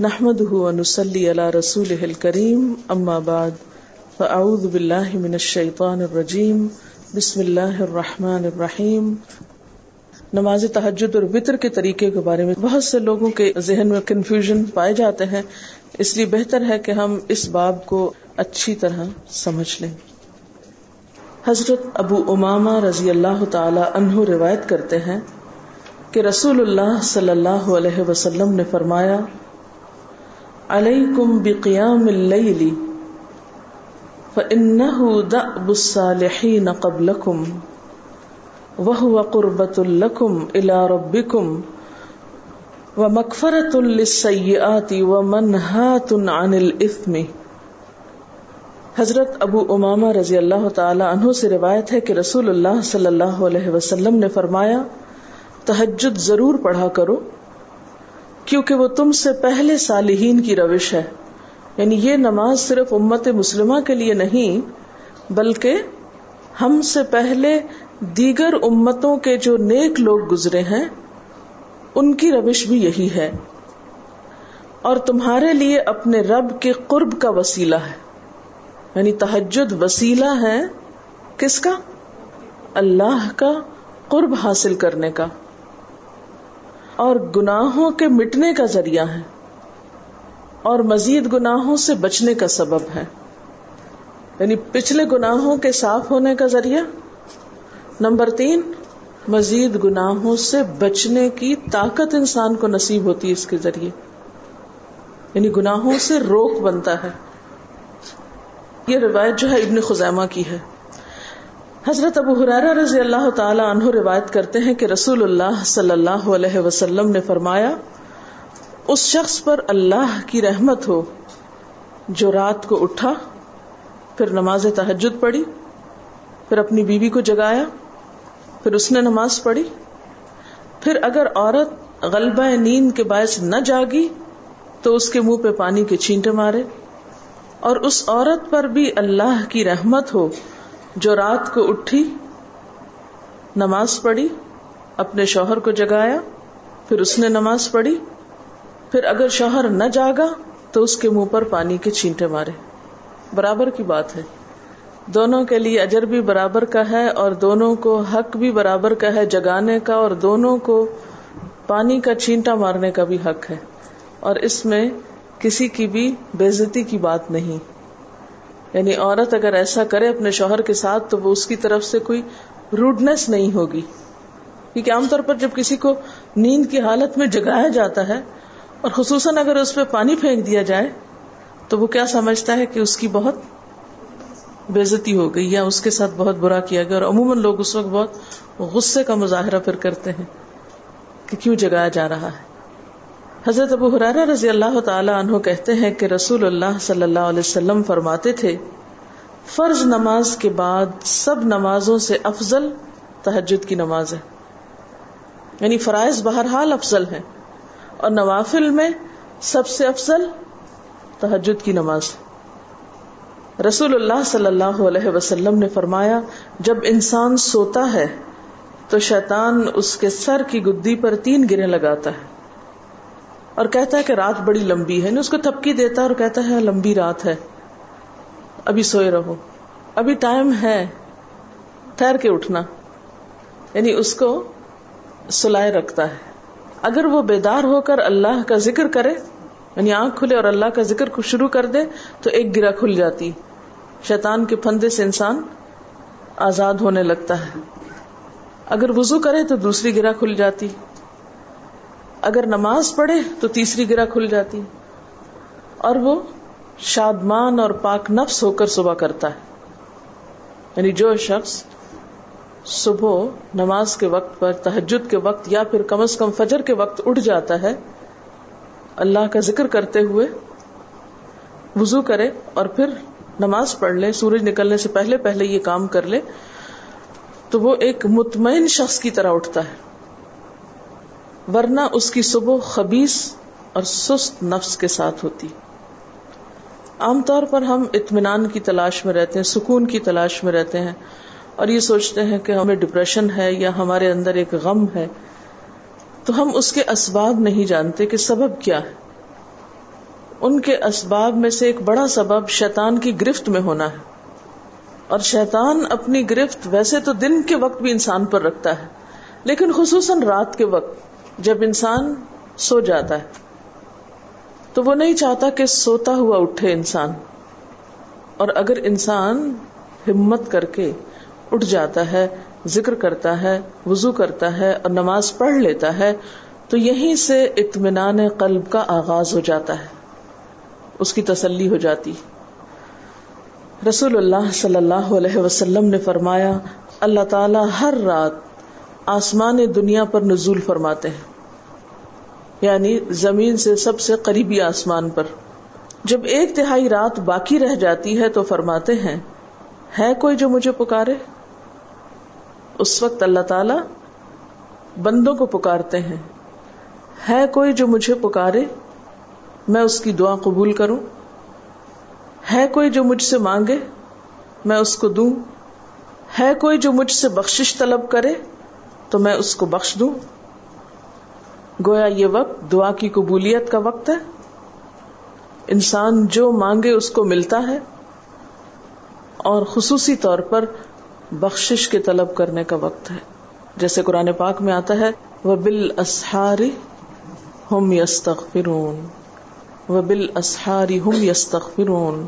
نحمده ونصلي على رسوله الكريم اما بعد فاعوذ بالله من الشيطان الرجيم، بسم الله الرحمن الرحيم. نماز تہجد اور وطر کے طریقے کے بارے میں بہت سے لوگوں کے ذہن میں کنفیوژن پائے جاتے ہیں، اس لیے بہتر ہے کہ ہم اس باب کو اچھی طرح سمجھ لیں۔ حضرت ابو اماما رضی اللہ تعالی عنہ روایت کرتے ہیں کہ رسول اللہ صلی اللہ علیہ وسلم نے فرمایا علیکم بقیام اللیل فإنه دأب الصالحین قبلکم وهو قربة لکم الى ربکم ومغفرة للسیئات ومنہات عن الاثم۔ حضرت ابو امامہ رضی اللہ تعالی عنہ سے روایت ہے کہ رسول اللہ صلی اللہ علیہ وسلم نے فرمایا، تہجد ضرور پڑھا کرو کیونکہ وہ تم سے پہلے صالحین کی روش ہے۔ یعنی یہ نماز صرف امت مسلمہ کے لیے نہیں، بلکہ ہم سے پہلے دیگر امتوں کے جو نیک لوگ گزرے ہیں، ان کی روش بھی یہی ہے۔ اور تمہارے لیے اپنے رب کے قرب کا وسیلہ ہے۔ یعنی تحجد وسیلہ ہے کس کا؟ اللہ کا قرب حاصل کرنے کا۔ اور گناہوں کے مٹنے کا ذریعہ ہے اور مزید گناہوں سے بچنے کا سبب ہے۔ یعنی پچھلے گناہوں کے صاف ہونے کا ذریعہ۔ نمبر تین، مزید گناہوں سے بچنے کی طاقت انسان کو نصیب ہوتی ہے اس کے ذریعے۔ یعنی گناہوں سے روک بنتا ہے۔ یہ روایت جو ہے ابن خزیمہ کی ہے۔ حضرت ابو حرارہ رضی اللہ تعالی عنہ روایت کرتے ہیں کہ رسول اللہ صلی اللہ علیہ وسلم نے فرمایا، اس شخص پر اللہ کی رحمت ہو، جو رات کو اٹھا، پھر نماز تحجد پڑھی، پھر اپنی بیوی کو جگایا، پھر اس نے نماز پڑھی، پھر اگر عورت غلبہ نیند کے باعث نہ جاگی، تو اس کے منہ پہ پانی کے چھینٹے مارے، اور اس عورت پر بھی اللہ کی رحمت ہو جو رات کو اٹھی، نماز پڑھی، اپنے شوہر کو جگایا، پھر اس نے نماز پڑھی، پھر اگر شوہر نہ جاگا تو اس کے منہ پر پانی کے چھینٹے مارے۔ برابر کی بات ہے۔ دونوں کے لیے اجر بھی برابر کا ہے اور دونوں کو حق بھی برابر کا ہے جگانے کا اور دونوں کو پانی کا چھینٹا مارنے کا بھی حق ہے۔ اور اس میں کسی کی بھی بےزتی کی بات نہیں۔ یعنی عورت اگر ایسا کرے اپنے شوہر کے ساتھ تو وہ اس کی طرف سے کوئی روڈنس نہیں ہوگی۔ کیونکہ عام طور پر جب کسی کو نیند کی حالت میں جگایا جاتا ہے اور خصوصاً اگر اس پہ پانی پھینک دیا جائے تو وہ کیا سمجھتا ہے کہ اس کی بہت بےزتی ہو گئی یا اس کے ساتھ بہت برا کیا گیا اور عموماً لوگ اس وقت بہت غصے کا مظاہرہ پھر کرتے ہیں کہ کیوں جگایا جا رہا ہے۔ حضرت ابو حرارہ رضی اللہ تعالی عنہ کہتے ہیں کہ رسول اللہ صلی اللہ علیہ وسلم فرماتے تھے، فرض نماز کے بعد سب نمازوں سے افضل تحجد کی نماز ہے۔ یعنی فرائض بہرحال افضل ہے اور نوافل میں سب سے افضل تحجد کی نماز رسول اللہ صلی اللہ علیہ وسلم نے فرمایا، جب انسان سوتا ہے تو شیطان اس کے سر کی گدی پر تین گرے لگاتا ہے۔ اور کہتا ہے کہ رات بڑی لمبی ہے یعنی اس کو تھپکی دیتا ہے اور کہتا ہے ہاں، لمبی رات ہے۔ ابھی سوئے رہو۔ ابھی ٹائم ہے، ٹھہر کے اٹھنا۔ یعنی اس کو سلائے رکھتا ہے۔ اگر وہ بیدار ہو کر اللہ کا ذکر کرے یعنی آنکھ کھلے اور اللہ کا ذکر شروع کر دے، تو ایک گرا کھل جاتی۔ شیطان کے پھندے سے انسان آزاد ہونے لگتا ہے۔ اگر وضو کرے تو دوسری گرا کھل جاتی۔ اگر نماز پڑھے تو تیسری گرا کھل جاتی اور وہ شادمان اور پاک نفس ہو کر صبح کرتا ہے۔ یعنی جو شخص صبح نماز کے وقت پر تحجد کے وقت یا پھر کم از کم فجر کے وقت اٹھ جاتا ہے، اللہ کا ذکر کرتے ہوئے وضو کرے اور پھر نماز پڑھ لے، سورج نکلنے سے پہلے پہلے یہ کام کر لے، تو وہ ایک مطمئن شخص کی طرح اٹھتا ہے۔ ورنہ اس کی صبح خبیص اور سست نفس کے ساتھ ہوتی۔ عام طور پر ہم اطمینان کی تلاش میں رہتے ہیں، سکون کی تلاش میں رہتے ہیں اور یہ سوچتے ہیں کہ ہمیں ڈپریشن ہے یا ہمارے اندر ایک غم ہے۔ تو ہم اس کے اسباب نہیں جانتے کہ سبب کیا ہے۔ ان کے اسباب میں سے ایک بڑا سبب شیطان کی گرفت میں ہونا ہے۔ اور شیطان اپنی گرفت ویسے تو دن کے وقت بھی انسان پر رکھتا ہے، لیکن خصوصاً رات کے وقت۔ جب انسان سو جاتا ہے تو وہ نہیں چاہتا کہ سوتا ہوا اٹھے انسان اور اگر انسان ہمت کر کے اٹھ جاتا ہے، ذکر کرتا ہے، وضو کرتا ہے اور نماز پڑھ لیتا ہے، تو یہیں سے اطمینان قلب کا آغاز ہو جاتا ہے، اس کی تسلی ہو جاتی۔ رسول اللہ صلی اللہ علیہ وسلم نے فرمایا، اللہ تعالی ہر رات آسمان دنیا پر نزول فرماتے ہیں۔ یعنی زمین سے سب سے قریبی آسمان پر۔ جب ایک تہائی رات باقی رہ جاتی ہے تو فرماتے ہیں، ہے کوئی جو مجھے پکارے؟ اس وقت اللہ تعالی بندوں کو پکارتے ہیں۔ ہے کوئی جو مجھے پکارے؟ میں اس کی دعا قبول کروں۔ ہے کوئی جو مجھ سے مانگے؟ میں اس کو دوں۔ ہے کوئی جو مجھ سے بخشش طلب کرے؟ تو میں اس کو بخش دوں۔ گویا یہ وقت دعا کی قبولیت کا وقت ہے۔ انسان جو مانگے اس کو ملتا ہے۔ اور خصوصی طور پر بخشش کے طلب کرنے کا وقت ہے۔ جیسے قرآن پاک میں آتا ہے وہ بال اسہاری ہم یستغفرون وہ بال اسہاری ہم یستغفرون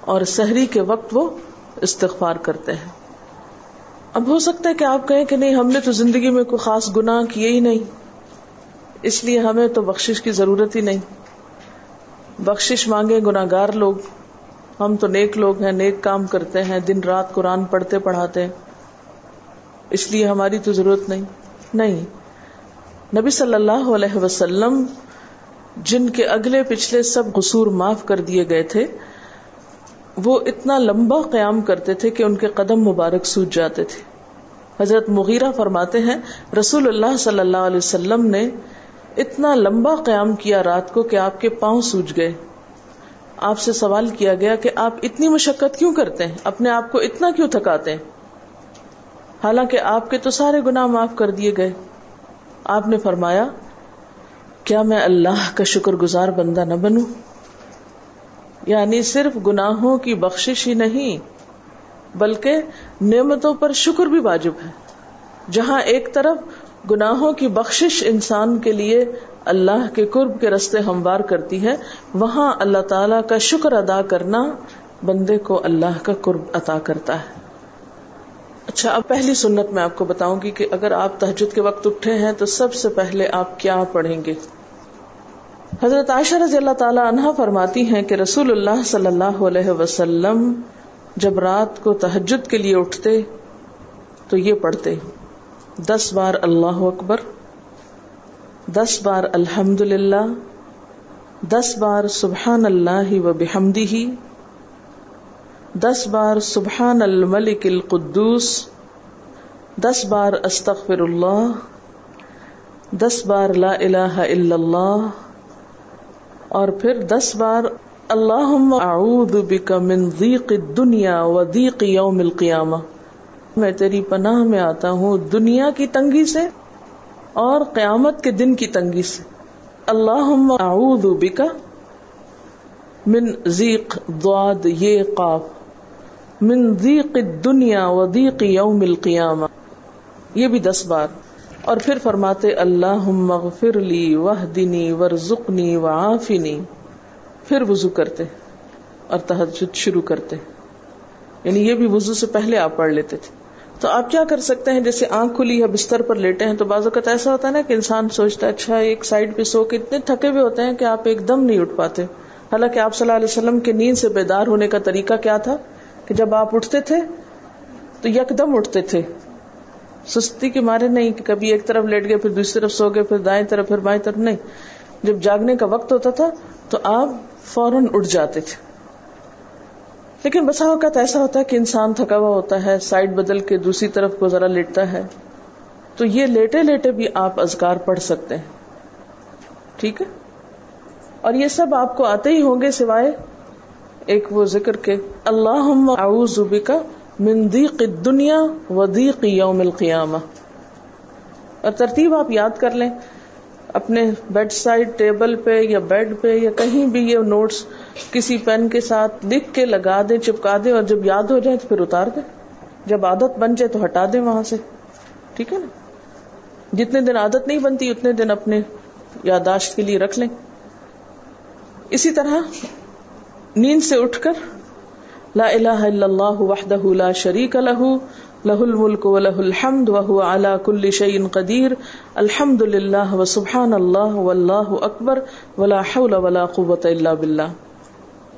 اور سحری کے وقت وہ استغفار کرتے ہیں۔ اب ہو سکتا ہے کہ آپ کہیں کہ نہیں، ہم نے تو زندگی میں کوئی خاص گناہ کیے ہی نہیں۔ اس لیے ہمیں تو بخشش کی ضرورت ہی نہیں۔ بخشش مانگے گناگار لوگ۔ ہم تو نیک لوگ ہیں، نیک کام کرتے ہیں، دن رات قرآن پڑھتے پڑھاتے۔ ہیں اس لیے ہماری تو ضرورت نہیں۔ نہیں۔ نبی صلی اللہ علیہ وسلم جن کے اگلے پچھلے سب قصور معاف کر دیے گئے تھے وہ اتنا لمبا قیام کرتے تھے کہ ان کے قدم مبارک سوج جاتے تھے۔ حضرت مغیرہ فرماتے ہیں، رسول اللہ صلی اللہ علیہ وسلم نے اتنا لمبا قیام کیا رات کو کہ آپ کے پاؤں سوج گئے۔ آپ سے سوال کیا گیا کہ آپ اتنی مشقت کیوں کرتے ہیں؟ اپنے آپ کو اتنا کیوں تھکاتے ہیں؟ حالانکہ آپ کے تو سارے گناہ معاف کر دیے گئے۔ آپ نے فرمایا، کیا میں اللہ کا شکر گزار بندہ نہ بنوں؟ یعنی صرف گناہوں کی بخشش ہی نہیں، بلکہ نعمتوں پر شکر بھی واجب ہے۔ جہاں ایک طرف گناہوں کی بخشش انسان کے لیے اللہ کے قرب کے رستے ہموار کرتی ہے، وہاں اللہ تعالی کا شکر ادا کرنا بندے کو اللہ کا قرب عطا کرتا ہے۔ اچھا اب پہلی سنت میں آپ کو بتاؤں گی کہ اگر آپ تحجد کے وقت اٹھے ہیں تو سب سے پہلے آپ کیا پڑھیں گے؟ حضرت عائشہ رضی اللہ تعالی عنہ فرماتی ہیں کہ رسول اللہ صلی اللہ علیہ وسلم جب رات کو تحجد کے لیے اٹھتے تو یہ پڑھتے، دس بار اللہ اکبر، دس بار الحمد للہ دس بار سبحان اللہ و بحمدی ہی دس بار سبحان الملک القدوس، دس بار استغفر اللہ، دس بار لا الہ الا اللہ اور پھر دس بار اللہ اعوذ بک من ضیق الدنیا و ضیق یوم القیامہ۔ میں تیری پناہ میں آتا ہوں دنیا کی تنگی سے اور قیامت کے دن کی تنگی سے۔ اللہ اعوذ بک من ضیق ضاد یہ قاف۔ من ضیق الدنیا و ضیق یوم القیامہ۔ یہ بھی دس بار۔ اور پھر فرماتے اللہ مغفر لی وح دینی ور زکنی و پھر وضو کرتے اور تحجد شروع کرتے. یعنی یہ بھی وضو سے پہلے آپ پڑھ لیتے تھے. تو آپ کیا کر سکتے ہیں؟ جیسے آنکھ کھلی یا بستر پر لیٹے ہیں تو بعض اوقات ایسا ہوتا ہے نا کہ انسان سوچتا ہے اچھا ایک سائڈ پہ سو کے اتنے تھکے ہوئے ہوتے ہیں کہ آپ ایک دم نہیں اٹھ پاتے. حالانکہ آپ صلی اللہ علیہ وسلم کے نیند سے بیدار ہونے کا طریقہ کیا تھا؟ کہ جب آپ اٹھتے تھے تو یک دم اٹھتے تھے. سستی کے مارے نہیں کہ کبھی ایک طرف لیٹ گئے پھر دوسری طرف سو گئے، پھر دائیں طرف، پھر بائیں طرف، نہیں۔ جب جاگنے کا وقت ہوتا تھا تو آپ فوراً اٹھ جاتے تھے۔ لیکن بسا اوقات ایسا ہوتا ہے کہ انسان تھکا ہوا ہوتا ہے، سائڈ بدل کے دوسری طرف کو ذرا لیٹتا ہے۔ تو یہ لیٹے لیٹے بھی آپ ازکار پڑھ سکتے ہیں۔ ٹھیک ہے؟ اور یہ سب آپ کو آتے ہی ہوں گے سوائے ایک وہ ذکر کے اللہ اعوذ بک من ضیق الدنیا و یوم القیامہ۔ اور ترتیب آپ یاد کر لیں، اپنے بیڈ سائڈ ٹیبل پہ یا بیڈ پہ یا کہیں بھی یہ نوٹس کسی پین کے ساتھ لکھ کے لگا دیں، چپکا دیں اور جب یاد ہو جائے تو پھر اتار دیں۔ جب عادت بن جائے تو ہٹا دیں وہاں سے۔ ٹھیک ہے نا؟ جتنے دن عادت نہیں بنتی، اتنے دن اپنے یاداشت کے لیے رکھ لیں۔ اسی طرح نیند سے اٹھ کر لا الہ الا اللہ وحدہ لا شریک لہو لہ الملک و لہ الحمد و علا کل شعین قدیر الحمد للہ و سبحان اللہ و اللہ اکبر ولا حول ولا قوت اللہ باللہ۔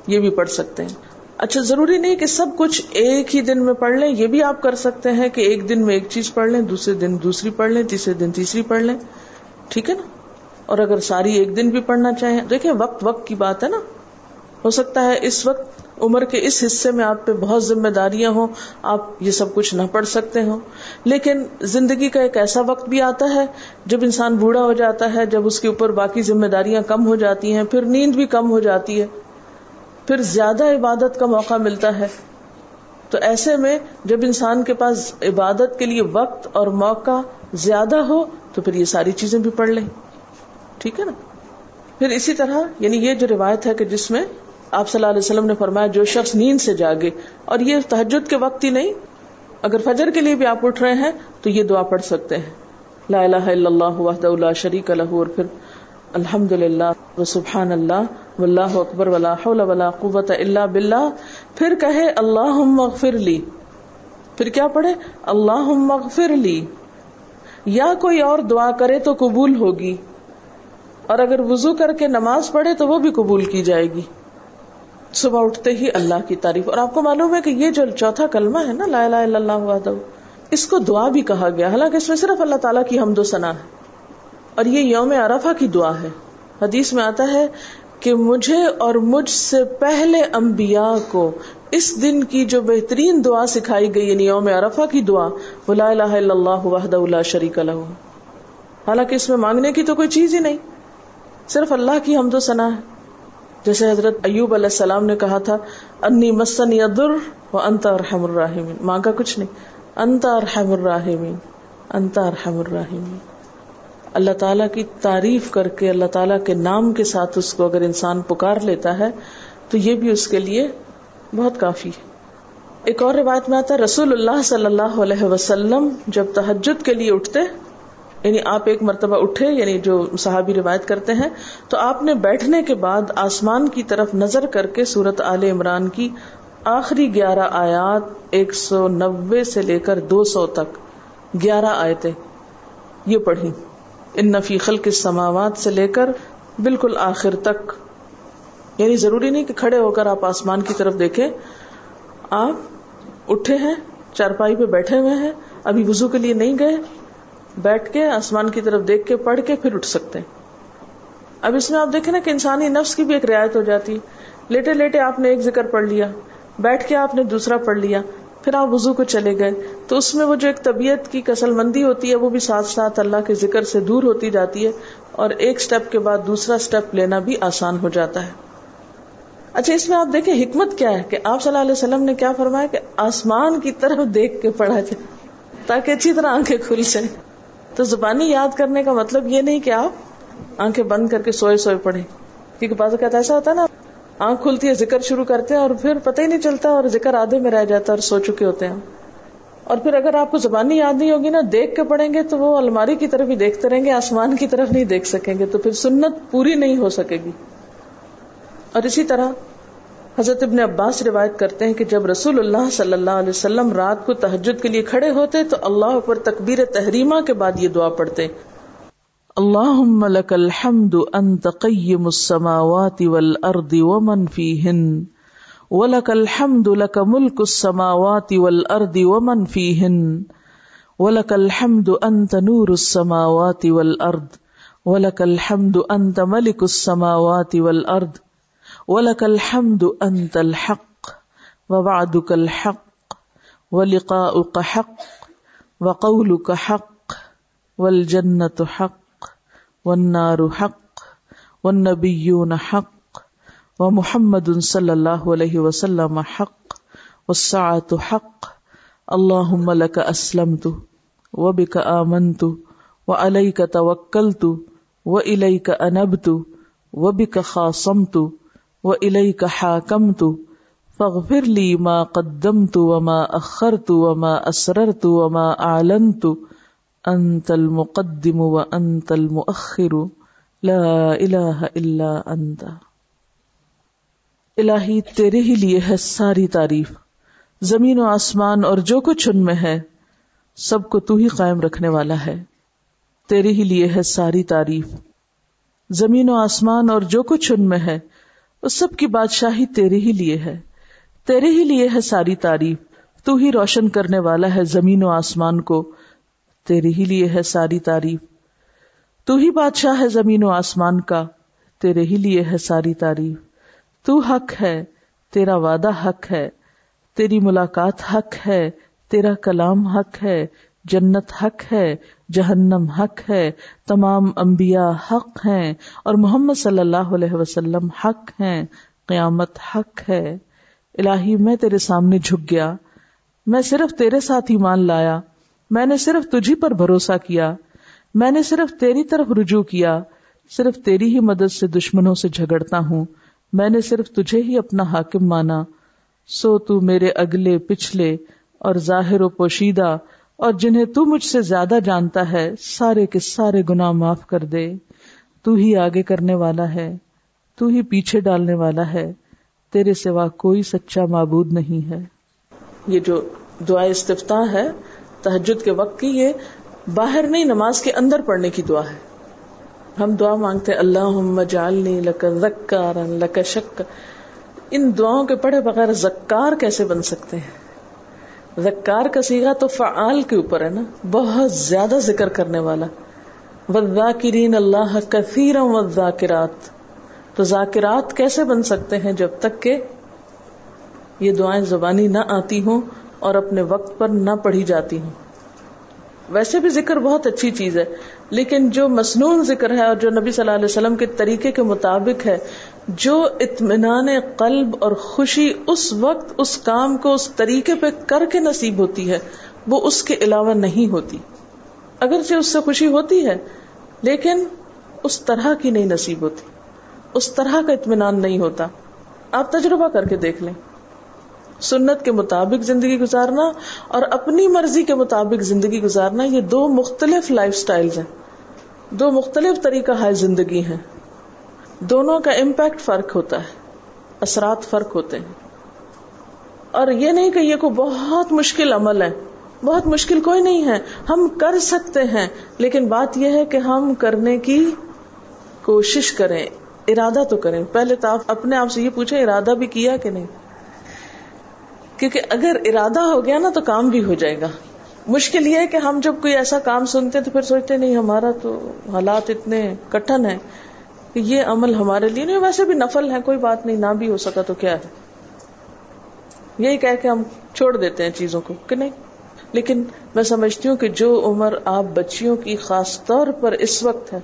یہ بھی پڑھ سکتے ہیں۔ اچھا ضروری نہیں کہ سب کچھ ایک ہی دن میں پڑھ لیں، یہ بھی آپ کر سکتے ہیں کہ ایک دن میں ایک چیز پڑھ لیں، دوسرے دن دوسری پڑھ لیں، تیسرے دن تیسری پڑھ لیں۔ ٹھیک ہے نا؟ اور اگر ساری ایک دن بھی پڑھنا چاہیں، دیکھیں، وقت وقت کی بات ہے نا۔ ہو سکتا ہے اس وقت عمر کے اس حصے میں آپ پہ بہت ذمہ داریاں ہوں، آپ یہ سب کچھ نہ پڑھ سکتے ہوں۔ لیکن زندگی کا ایک ایسا وقت بھی آتا ہے جب انسان بوڑھا ہو جاتا ہے، جب اس کے اوپر باقی ذمہ داریاں کم ہو جاتی ہیں، پھر نیند بھی کم ہو جاتی ہے، پھر زیادہ عبادت کا موقع ملتا ہے۔ تو ایسے میں جب انسان کے پاس عبادت کے لیے وقت اور موقع زیادہ ہو، تو پھر یہ ساری چیزیں بھی پڑھ لیں۔ ٹھیک ہے نا؟ پھر اسی طرح یعنی یہ جو روایت ہے کہ جس میں آپ صلی اللہ علیہ وسلم نے فرمایا جو شخص نیند سے جاگے، اور یہ تحجد کے وقت ہی نہیں، اگر فجر کے لیے بھی آپ اٹھ رہے ہیں تو یہ دعا پڑھ سکتے ہیں۔ لا الہ الا اللہ وحدہ لا شریک لہ، اور پھر الحمد للہ سبحان اللہ واللہ اکبر ولا حول ولا قوت الا باللہ۔ پھر کہے اللہ مغفر لی۔ پھر کیا پڑھے؟ اللہ مغفر لی۔ یا کوئی اور دعا کرے تو قبول ہوگی، اور اگر وضو کر کے نماز پڑھے تو وہ بھی قبول کی جائے گی۔ صبح اٹھتے ہی اللہ کی تعریف۔ اور آپ کو معلوم ہے کہ یہ جو چوتھا کلمہ ہے نا، لا الہ الا اللہ وحدہ، اس کو دعا بھی کہا گیا۔ حالانکہ اس میں صرف اللہ تعالیٰ کی حمد و ثنا ہے۔ اور یہ یوم عرفہ کی دعا ہے۔ حدیث میں آتا ہے کہ مجھے اور مجھ سے پہلے انبیاء کو اس دن کی جو بہترین دعا سکھائی گئی یعنی یوم عرفہ کی دعا، وہ لا الہ الا اللہ وحدہ لا شریک لہ حالانکہ اس میں مانگنے کی تو کوئی چیز ہی نہیں۔ صرف اللہ کی حمد و ثنا ہے۔ جیسے حضرت ایوب علیہ السلام نے کہا تھا، انی مسن یدر و انت ارحم الراحمین. مانگا کچھ نہیں، انت ارحم الراحمین، انت ارحم الراحمین. اللہ تعالیٰ کی تعریف کر کے، اللہ تعالیٰ کے نام کے ساتھ اس کو اگر انسان پکار لیتا ہے، تو یہ بھی اس کے لیے بہت کافی ہے۔ ایک اور روایت میں آتا ہے، رسول اللہ صلی اللہ علیہ وسلم جب تحجد کے لیے اٹھتے یعنی آپ ایک مرتبہ اٹھے یعنی جو صحابی روایت کرتے ہیں، تو آپ نے بیٹھنے کے بعد آسمان کی طرف نظر کر کے سورت عال عمران کی آخری گیارہ آیات ایک سو نبے سے لے کر دو سو تک گیارہ آیتیں یہ پڑھی ان نفی خلق سماوات سے لے کر بالکل آخر تک۔ یعنی ضروری نہیں کہ کھڑے ہو کر آپ آسمان کی طرف دیکھیں۔ آپ اٹھے ہیں، چارپائی پہ بیٹھے ہوئے ہیں، ابھی وزو کے لیے نہیں گئے۔ بیٹھ کے آسمان کی طرف دیکھ کے پڑھ کے پھر اٹھ سکتے ہیں۔ اب اس میں آپ دیکھیں نا کہ انسانی نفس کی بھی ایک رعایت ہو جاتی۔ لیٹے لیٹے آپ نے ایک ذکر پڑھ لیا، بیٹھ کے آپ نے دوسرا پڑھ لیا، پھر آپ وضو کو چلے گئے۔ تو اس میں وہ جو ایک طبیعت کی کسل مندی ہوتی ہے، وہ بھی ساتھ ساتھ اللہ کے ذکر سے دور ہوتی جاتی ہے اور ایک اسٹیپ کے بعد دوسرا اسٹیپ لینا بھی آسان ہو جاتا ہے۔ اچھا اس میں آپ دیکھیں حکمت کیا ہے کہ آپ صلی اللہ علیہ وسلم نے کیا فرمایا کہ آسمان کی طرف دیکھ کے پڑھا جائے تاکہ اچھی طرح آنکھیں کھل جائیں۔ تو زبانی یاد کرنے کا مطلب یہ نہیں کہ آپ آنکھیں بند کر کے سوئے سوئے پڑھیں، کیونکہ بعض اوقات ایسا ہوتا ہے نا، آنکھ کھلتی ہے، ذکر شروع کرتے ہیں اور پھر پتہ ہی نہیں چلتا اور ذکر آدھے میں رہ جاتا ہے اور سو چکے ہوتے ہیں۔ اور پھر اگر آپ کو زبانی یاد نہیں ہوگی نا، دیکھ کے پڑھیں گے تو وہ الماری کی طرف ہی دیکھتے رہیں گے، آسمان کی طرف نہیں دیکھ سکیں گے، تو پھر سنت پوری نہیں ہو سکے گی۔ اور اسی طرح حضرت ابن عباس روایت کرتے ہیں کہ جب رسول اللہ صلی اللہ علیہ وسلم رات کو تحجد کے لیے کھڑے ہوتے تو اللہ پر تکبیر تحریمہ کے بعد یہ دعا پڑھتے۔ اللهم لك الحمد انت قيم السماوات والارض ومن فيهن ولك الحمد لك ملك السماوات والارض ومن فيهن ولك الحمد انت نور السماوات والارض ولك الحمد انت ملك السماوات والارض۔ ولك الحمد أنت الحق، ووعدك الحق، ولقاؤك حق، وقولك حق، والجنة حق، والنار حق، والنبيون حق، ومحمد صلى الله عليه وسلم حق، والساعة حق، اللهم لك أسلمت، وبك آمنت، وعليك توكلت و الئی کا انب تو و بک الئی کا حاکم تو فغفر لی ما قدم تو وما اخر تو وما اسرر تو وما تو انت المقدم و انت المؤخر لا الہ الا انت الہی، تیرے ہی لیے ہے ساری تعریف۔ زمین و آسمان اور جو کچھ ان میں ہے، سب کو تو ہی قائم رکھنے والا ہے۔ تیرے ہی لیے ہے ساری تعریف۔ زمین و آسمان اور جو کچھ ان میں ہے اس سب کی بادشاہی تیرے ہی لیے ہے۔ تیرے ہی لیے ہے ساری تعریف۔ تو ہی روشن کرنے والا ہے زمین و آسمان کو۔ تیرے ہی لیے ہے ساری تعریف۔ تو ہی بادشاہ ہے زمین و آسمان کا۔ تیرے ہی لیے ہے ساری تعریف۔ تو حق ہے۔ تیرا وعدہ حق ہے۔ تیری ملاقات حق ہے۔ تیرا کلام حق ہے۔ جنت حق ہے، جہنم حق ہے، تمام انبیاء حق ہیں اور محمد صلی اللہ علیہ وسلم حق ہیں، قیامت حق ہے۔ الہی، میں تیرے سامنے جھک گیا، میں صرف تیرے ساتھ ہی مان لایا، میں نے صرف تجھی پر بھروسہ کیا، میں نے صرف تیری طرف رجوع کیا، صرف تیری ہی مدد سے دشمنوں سے جھگڑتا ہوں، میں نے صرف تجھے ہی اپنا حاکم مانا، سو تو میرے اگلے، پچھلے اور ظاہر و پوشیدہ اور جنہیں تو مجھ سے زیادہ جانتا ہے، سارے کے سارے گنا معاف کر دے۔ تو ہی آگے کرنے والا ہے، تو ہی پیچھے ڈالنے والا ہے۔ تیرے سوا کوئی سچا معبود نہیں ہے۔ یہ جو دعا استفتاح ہے تحجد کے وقت کی، یہ باہر نہیں، نماز کے اندر پڑھنے کی دعا ہے۔ ہم دعا مانگتے اللہ جالنی لک زکار لک شک ان دعاؤں کے پڑھے بغیر زکار کیسے بن سکتے ہیں؟ زکار کا سیگا تو فعال کے اوپر ہے نا، بہت زیادہ ذکر کرنے والا۔ وذاکرین اللہ کثیر وذاکرات تو ذاکرات کیسے بن سکتے ہیں جب تک کہ یہ دعائیں زبانی نہ آتی ہوں اور اپنے وقت پر نہ پڑھی جاتی ہوں۔ ویسے بھی ذکر بہت اچھی چیز ہے، لیکن جو مصنون ذکر ہے اور جو نبی صلی اللہ علیہ وسلم کے طریقے کے مطابق ہے جو اطمینان قلب اور خوشی اس وقت اس کام کو اس طریقے پہ کر کے نصیب ہوتی ہے، وہ اس کے علاوہ نہیں ہوتی۔ اگرچہ اس سے خوشی ہوتی ہے، لیکن اس طرح کی نہیں نصیب ہوتی۔ اس طرح کا اطمینان نہیں ہوتا۔ آپ تجربہ کر کے دیکھ لیں۔ سنت کے مطابق زندگی گزارنا اور اپنی مرضی کے مطابق زندگی گزارنا، یہ دو مختلف لائف سٹائل ہیں۔ دو مختلف طریقہ ہے زندگی ہیں۔ دونوں کا امپیکٹ فرق ہوتا ہے، اثرات فرق ہوتے ہیں۔ اور یہ نہیں کہ یہ کوئی بہت مشکل عمل ہے، بہت مشکل کوئی نہیں ہے۔ ہم کر سکتے ہیں، لیکن بات یہ ہے کہ ہم کرنے کی کوشش کریں، ارادہ تو کریں۔ پہلے تو آپ اپنے آپ سے یہ پوچھیں، ارادہ بھی کیا کہ نہیں؟ کیونکہ اگر ارادہ ہو گیا نا تو کام بھی ہو جائے گا۔ مشکل یہ ہے کہ ہم جب کوئی ایسا کام سنتے تو پھر سوچتے نہیں، ہمارا تو حالات اتنے کٹن ہے کہ یہ عمل ہمارے لیے نہیں، ویسے بھی نفل ہے کوئی بات نہیں، نہ بھی ہو سکا تو کیا ہے؟ یہی کہہ کے ہم چھوڑ دیتے ہیں چیزوں کو، کہ نہیں؟ لیکن میں سمجھتی ہوں کہ جو عمر آپ بچیوں کی خاص طور پر اس وقت ہے،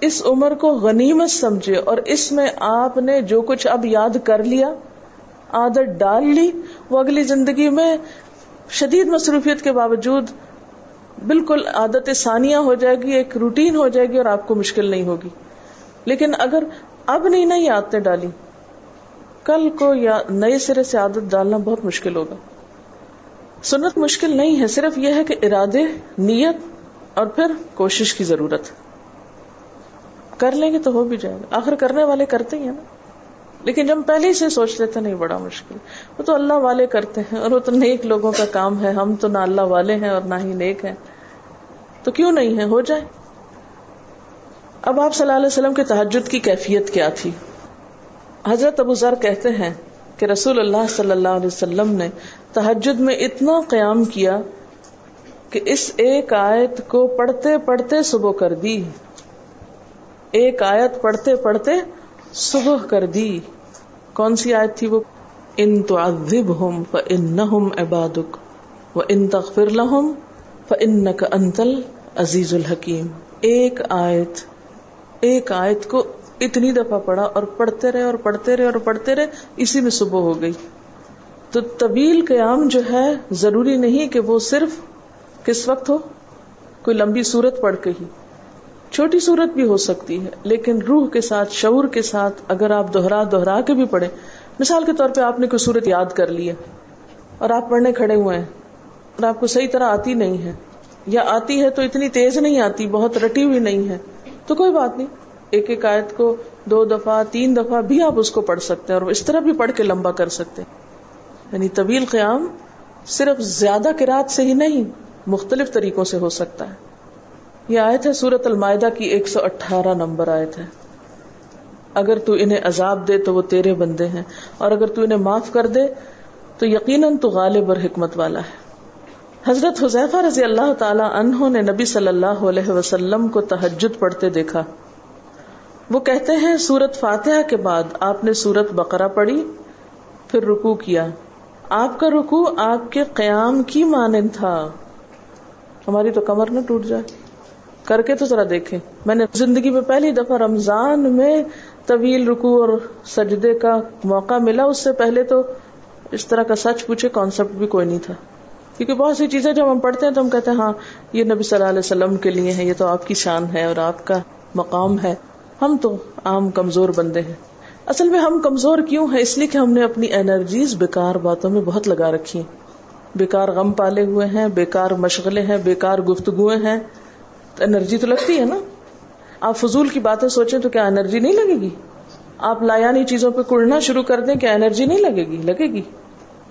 اس عمر کو غنیمت سمجھے اور اس میں آپ نے جو کچھ اب یاد کر لیا، عادت ڈال لی، وہ اگلی زندگی میں شدید مصروفیت کے باوجود بالکل عادت ثانیہ ہو جائے گی، ایک روٹین ہو جائے گی اور آپ کو مشکل نہیں ہوگی۔ لیکن اگر اب نہیں نئی عادتیں ڈالی، کل کو یا نئے سرے سے عادت ڈالنا بہت مشکل ہوگا۔ سنت مشکل نہیں ہے، صرف یہ ہے کہ ارادے، نیت اور پھر کوشش کی ضرورت۔ کر لیں گے تو ہو بھی جائے گا۔ آخر کرنے والے کرتے ہی ہیں نا۔ لیکن جب پہلے ہی سے سوچ لیتے نہیں، بڑا مشکل۔ وہ تو اللہ والے کرتے ہیں اور وہ تو نیک لوگوں کا کام ہے۔ ہم تو نہ اللہ والے ہیں اور نہ ہی نیک ہیں۔ تو کیوں نہیں ہے؟ ہو جائے۔ اب آپ صلی اللہ علیہ وسلم کے تحجد کی کیفیت کیا تھی؟ حضرت ابو ذر کہتے ہیں کہ رسول اللہ صلی اللہ علیہ وسلم نے تحجد میں اتنا قیام کیا کہ اس ایک آیت کو پڑھتے پڑھتے صبح کر دی۔ ایک آیت پڑھتے پڑھتے صبح کر دی۔ کون سی آیت تھی وہ؟ ان تو ادب ہوں ان عبادک و ان تغفر لہم فن کا انتل عزیز الحکیم۔ ایک آیت ایک آیت کو اتنی دفعہ پڑھا اور پڑھتے رہے اور پڑھتے رہے اور پڑھتے رہے، اسی میں صبح ہو گئی۔ تو طویل قیام جو ہے، ضروری نہیں کہ وہ صرف کس وقت ہو؟ کوئی لمبی صورت پڑھ کے ہی۔ چھوٹی صورت بھی ہو سکتی ہے، لیکن روح کے ساتھ، شعور کے ساتھ اگر آپ دوہرا دوہرا کے بھی پڑھیں، مثال کے طور پہ آپ نے کوئی صورت یاد کر لی ہے اور آپ پڑھنے کھڑے ہوئے ہیں اور آپ کو صحیح طرح آتی نہیں ہے، یا آتی ہے تو اتنی تیز نہیں آتی، بہت رٹی ہوئی نہیں ہے تو کوئی بات نہیں، ایک ایک آیت کو دو دفعہ، تین دفعہ بھی آپ اس کو پڑھ سکتے ہیں اور اس طرح بھی پڑھ کے لمبا کر سکتے ہیں۔ یعنی طویل قیام صرف زیادہ کراط سے ہی نہیں، مختلف طریقوں سے ہو سکتا ہے۔ یہ آیت ہے سورت المائدہ کی ایک سو اٹھارہ نمبر آیت ہے۔ اگر تو انہیں عذاب دے تو وہ تیرے بندے ہیں، اور اگر تو انہیں معاف کر دے تو یقیناً تو غالب اور حکمت والا ہے۔ حضرت حذیفہ رضی اللہ تعالی عنہ نے نبی صلی اللہ علیہ وسلم کو تحجد پڑھتے دیکھا۔ وہ کہتے ہیں، سورت فاتحہ کے بعد آپ نے سورت بقرہ پڑھی، پھر رکو کیا۔ آپ کا رکو آپ کے قیام کی مانند تھا۔ ہماری تو کمر نہ ٹوٹ جائے۔ کر کے تو ذرا دیکھیں۔ میں نے زندگی میں پہلی دفعہ رمضان میں طویل رکو اور سجدے کا موقع ملا، اس سے پہلے تو اس طرح کا سچ پوچھے کانسیپٹ بھی کوئی نہیں تھا۔ کیونکہ بہت سی چیزیں جب ہم پڑھتے ہیں تو ہم کہتے ہیں ہاں یہ نبی صلی اللہ علیہ وسلم کے لیے ہے، یہ تو آپ کی شان ہے اور آپ کا مقام ہے۔ ہم تو عام کمزور بندے ہیں۔ اصل میں ہم کمزور کیوں ہیں؟ اس لیے کہ ہم نے اپنی انرجیز بیکار باتوں میں بہت لگا رکھی ہیں۔ بیکار غم پالے ہوئے ہیں، بیکار مشغلے ہیں، بیکار گفتگو ہیں۔ انرجی تو لگتی ہے نا۔ آپ فضول کی باتیں سوچیں تو کیا انرجی نہیں لگے گی؟ آپ لایانی چیزوں پہ کڑنا شروع کر دیں، کیا انرجی نہیں لگے گی؟ لگے گی۔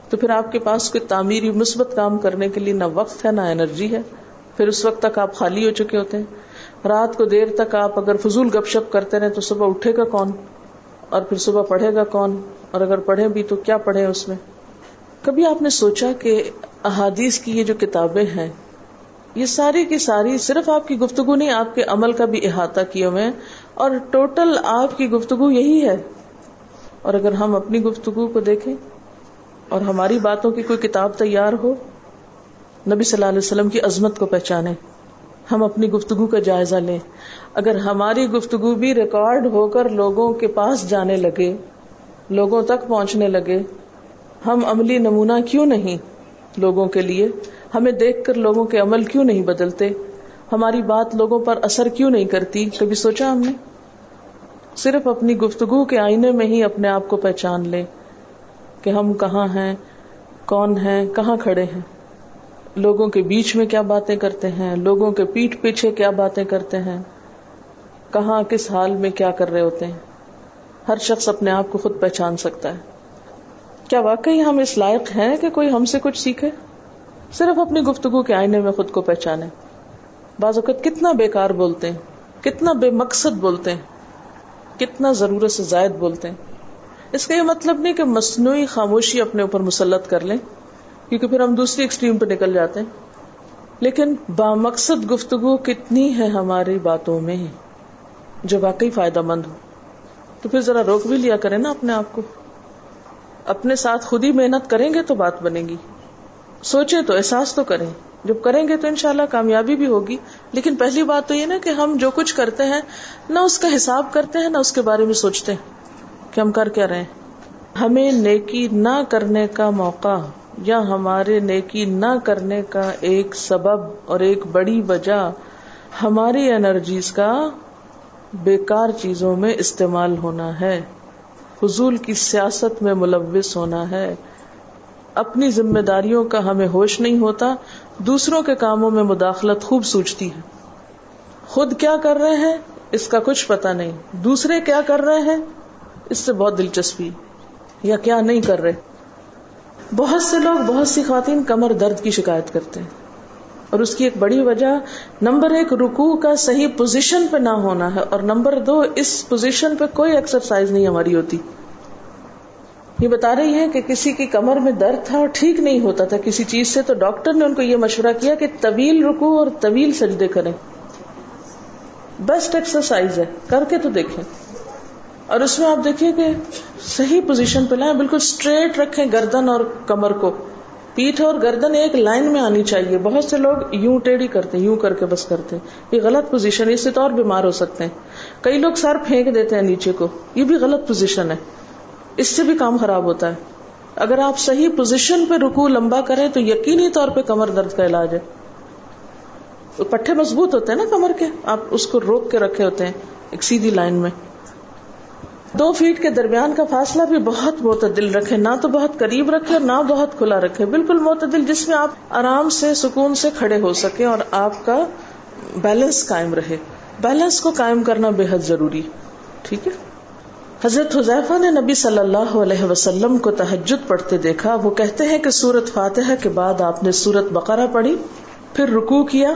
تو پھر آپ کے پاس کوئی تعمیری مثبت کام کرنے کے لیے نہ وقت ہے نہ انرجی ہے۔ پھر اس وقت تک آپ خالی ہو چکے ہوتے ہیں۔ رات کو دیر تک آپ اگر فضول گپ شپ کرتے رہے تو صبح اٹھے گا کون؟ اور پھر صبح پڑھے گا کون؟ اور اگر پڑھے بھی تو کیا پڑھے اس میں؟ کبھی آپ نے سوچا کہ احادیث کی یہ جو کتابیں ہیں، یہ ساری کی ساری صرف آپ کی گفتگو نہیں، آپ کے عمل کا بھی احاطہ کیے ہوئے اور ٹوٹل آپ کی گفتگو یہی ہے۔ اور اگر ہم اپنی گفتگو کو دیکھیں اور ہماری باتوں کی کوئی کتاب تیار ہو؟ نبی صلی اللہ علیہ وسلم کی عظمت کو پہچانے، ہم اپنی گفتگو کا جائزہ لیں۔ اگر ہماری گفتگو بھی ریکارڈ ہو کر لوگوں کے پاس جانے لگے، لوگوں تک پہنچنے لگے، ہم عملی نمونہ کیوں نہیں؟ لوگوں کے لیے، ہمیں دیکھ کر لوگوں کے عمل کیوں نہیں بدلتے؟ ہماری بات لوگوں پر اثر کیوں نہیں کرتی؟ کبھی سوچا ہم نے؟ صرف اپنی گفتگو کے آئینے میں ہی اپنے آپ کو پہچان لے کہ ہم کہاں ہیں، کون ہیں، کہاں کھڑے ہیں؟ لوگوں کے بیچ میں کیا باتیں کرتے ہیں؟ لوگوں کے پیٹ پیچھے کیا باتیں کرتے ہیں؟ کہاں، کس حال میں کیا کر رہے ہوتے ہیں؟ ہر شخص اپنے آپ کو خود پہچان سکتا ہے۔ کیا واقعی ہم اس لائق ہیں کہ کوئی ہم سے کچھ سیکھے؟ صرف اپنی گفتگو کے آئینے میں خود کو پہچانے۔ بعض اوقات کتنا بیکار بولتے ہیں، کتنا بے مقصد بولتے ہیں، کتنا ضرورت سے زائد بولتے ہیں۔ اس کا یہ مطلب نہیں کہ مصنوعی خاموشی اپنے اوپر مسلط کر لیں، کیونکہ پھر ہم دوسری ایکسٹریم پہ نکل جاتے ہیں۔ لیکن بامقصد گفتگو کتنی ہے ہماری باتوں میں جو واقعی فائدہ مند ہو۔ تو پھر ذرا روک بھی لیا کریں نا اپنے آپ کو۔ اپنے ساتھ خود ہی محنت کریں گے تو بات بنے گی۔ سوچے تو، احساس تو کریں۔ جب کریں گے تو انشاءاللہ کامیابی بھی ہوگی۔ لیکن پہلی بات تو یہ نا کہ ہم جو کچھ کرتے ہیں، نہ اس کا حساب کرتے ہیں، نہ اس کے بارے میں سوچتے ہیں۔ کہ ہم کر کیا رہے ہیں ہمیں نیکی نہ کرنے کا موقع یا ہمارے نیکی نہ کرنے کا ایک سبب اور ایک بڑی وجہ ہماری انرجیز کا بیکار چیزوں میں استعمال ہونا ہے۔ فضول کی سیاست میں ملوث ہونا ہے۔ اپنی ذمہ داریوں کا ہمیں ہوش نہیں ہوتا، دوسروں کے کاموں میں مداخلت خوب سوچتی ہے خود کیا کر رہے ہیں؟ اس کا کچھ پتا نہیں۔ دوسرے کیا کر رہے ہیں؟ اس سے بہت دلچسپی یا کیا نہیں کر رہے۔ بہت سے لوگ بہت سی خواتین کمر درد کی شکایت کرتے ہیں۔ اور اس کی ایک بڑی وجہ نمبر ایک رکو کا صحیح پوزیشن پہ نہ ہونا ہے۔ اور نمبر دو، اس پوزیشن پہ کوئی ایکسرسائز نہیں ہماری ہوتی۔ یہ بتا رہی ہے کہ کسی کی کمر میں درد تھا اور ٹھیک نہیں ہوتا تھا۔ کسی چیز سے تو ڈاکٹر نے ان کو یہ مشورہ کیا کہ طویل رکو اور طویل سجدے کریں۔ بیسٹ ایکسرسائز ہے۔ کر کے تو دیکھیں۔ اور اس میں آپ دیکھیے کہ صحیح پوزیشن پہ لائیں، بالکل اسٹریٹ رکھیں گردن اور کمر کو۔ پیٹھ اور گردن ایک لائن میں آنی چاہیے۔ بہت سے لوگ یوں ٹیڑھی کرتے یوں کر کے بس کرتے یہ غلط پوزیشن اس سے تو اور بیمار ہو سکتے ہیں۔ کئی لوگ سر پھینک دیتے ہیں نیچے کو۔ یہ بھی غلط پوزیشن ہے۔ اس سے بھی کام خراب ہوتا ہے۔ اگر آپ صحیح پوزیشن پہ رکو لمبا کریں تو یقینی طور پہ کمر درد کا علاج ہے۔ پٹھے مضبوط ہوتے ہیں نا کمر کے۔ آپ اس کو روک کے رکھے ہوتے ہیں ایک سیدھی لائن میں۔ دو فیٹ کے درمیان کا فاصلہ بھی بہت معتدل رکھے، نہ تو بہت قریب رکھے اور نہ بہت کھلا رکھے۔ بالکل معتدل، جس میں آپ آرام سے، سکون سے کھڑے ہو سکے اور آپ کا بیلنس قائم رہے۔ بیلنس کو قائم کرنا بے حد ضروری۔ ٹھیک ہے؟ حضرت حضیفہ نے نبی صلی اللہ علیہ وسلم کو تحجد پڑھتے دیکھا۔ وہ کہتے ہیں کہ سورت فاتحہ کے بعد آپ نے سورت بقرہ پڑھی، پھر رکو کیا۔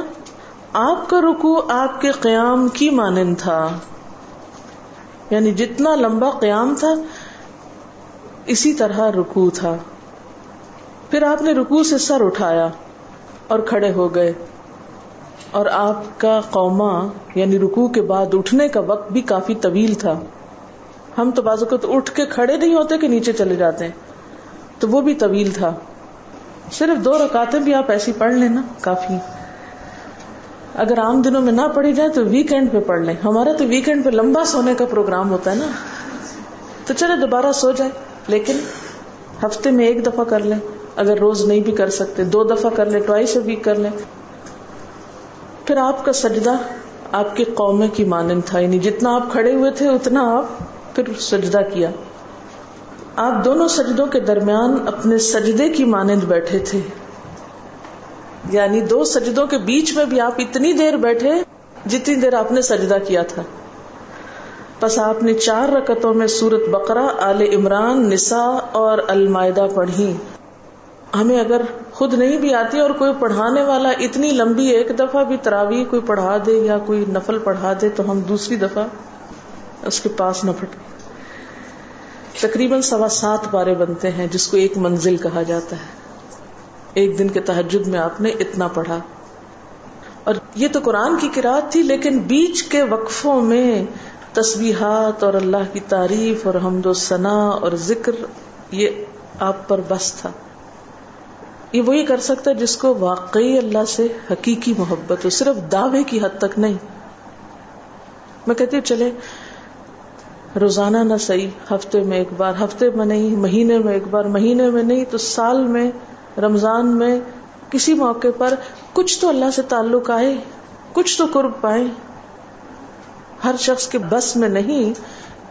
آپ کا رکو آپ کے قیام کی مانند تھا۔ یعنی جتنا لمبا قیام تھا، اسی طرح رکو تھا۔ پھر آپ نے رکو سے سر اٹھایا اور کھڑے ہو گئے۔ اور آپ کا قوما یعنی رکو کے بعد اٹھنے کا وقت بھی کافی طویل تھا۔ ہم تو بازو کو تو اٹھ کے کھڑے نہیں ہوتے کہ نیچے چلے جاتے ہیں، تو وہ بھی طویل تھا۔ صرف دو رکاتے بھی آپ ایسی پڑھ لینا کافی۔ اگر عام دنوں میں نہ پڑھی جائے تو ویکینڈ پہ پڑھ لیں۔ ہمارا تو ویکینڈ پہ لمبا سونے کا پروگرام ہوتا ہے نا۔ تو چلے دوبارہ سو جائے لیکن ہفتے میں ایک دفعہ کر لیں۔ اگر روز نہیں بھی کر سکتے، دو دفعہ کر لیں ٹوائس ویک کر لیں۔ پھر آپ کا سجدہ آپ کی قومے کی مانند تھا۔ یعنی جتنا آپ کھڑے ہوئے تھے، اتنا آپ پھر سجدہ کیا۔ آپ دونوں سجدوں کے درمیان اپنے سجدے کی مانند بیٹھے تھے۔ یعنی دو سجدوں کے بیچ میں بھی آپ اتنی دیر بیٹھے جتنی دیر آپ نے سجدہ کیا تھا۔ بس آپ نے چار رکتوں میں سورت بقرہ، آل عمران نسا اور المائدہ پڑھی۔ ہمیں اگر خود نہیں بھی آتی اور کوئی پڑھانے والا اتنی لمبی ایک دفعہ بھی تراوی کوئی پڑھا دے یا کوئی نفل پڑھا دے تو ہم دوسری دفعہ اس کے پاس نہ پھٹ تقریباً سوا سات بارے بنتے ہیں جس کو ایک منزل کہا جاتا ہے۔ ایک دن کے تحجد میں آپ نے اتنا پڑھا۔ اور یہ تو قرآن کی کراط تھی، لیکن بیچ کے وقفوں میں تسبیحات اور اللہ کی تعریف اور حمد و ثنا اور ذکر، یہ آپ پر بس تھا۔ یہ وہی کر سکتا ہے جس کو واقعی اللہ سے حقیقی محبت ہو، صرف دعوے کی حد تک نہیں۔ میں کہتی ہوں چلے روزانہ نہ صحیح، ہفتے میں ایک بار، ہفتے میں نہیں، مہینے میں ایک بار، مہینے میں نہیں، تو سال میں رمضان میں کسی موقع پر کچھ تو اللہ سے تعلق آئے، کچھ تو قرب پائے۔ ہر شخص کے بس میں نہیں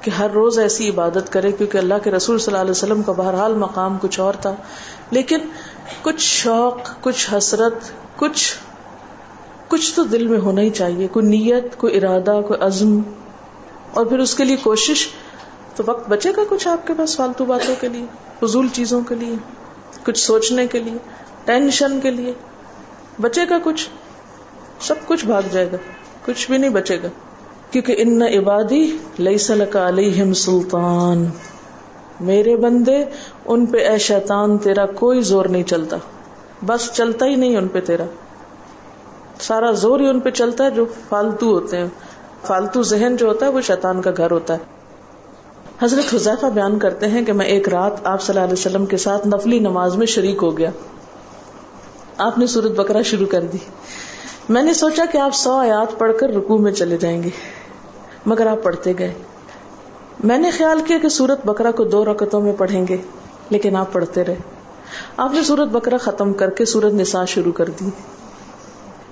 کہ ہر روز ایسی عبادت کرے، کیونکہ اللہ کے رسول صلی اللہ علیہ وسلم کا بہرحال مقام کچھ اور تھا۔ لیکن کچھ شوق، کچھ حسرت، کچھ کچھ تو دل میں ہونا ہی چاہیے۔ کوئی نیت، کوئی ارادہ، کوئی عزم۔ اور پھر اس کے لیے کوشش، تو وقت بچے گا کچھ آپ کے پاس فالتو باتوں کے لیے، فضول چیزوں کے لیے۔ کچھ سوچنے کے لیے، ٹینشن کے لیے۔ بچے گا کچھ، سب کچھ بھاگ جائے گا۔ کچھ بھی نہیں بچے گا۔ کیونکہ ان عبادی لئی سلک علیہم سلطان۔ میرے بندے، ان پہ اے شیطان، تیرا کوئی زور نہیں چلتا۔ بس چلتا ہی نہیں ان پہ تیرا۔ سارا زور ہی ان پہ چلتا ہے جو فالتو ہوتے ہیں۔ فالتو ذہن جو ہوتا ہے، وہ شیطان کا گھر ہوتا ہے۔ حضرت حذیفہ بیان کرتے ہیں کہ میں ایک رات آپ صلی اللہ علیہ وسلم کے ساتھ نفلی نماز میں شریک ہو گیا۔ آپ نے سورت بکرا شروع کر دی۔ میں نے سوچا کہ آپ سو آیات پڑھ کر رکو میں چلے جائیں گے، مگر آپ پڑھتے گئے۔ میں نے خیال کیا کہ سورت بکرا کو دو رکتوں میں پڑھیں گے، لیکن آپ پڑھتے رہے۔ آپ نے سورت بکرا ختم کر کے سورت نسا شروع کر دی۔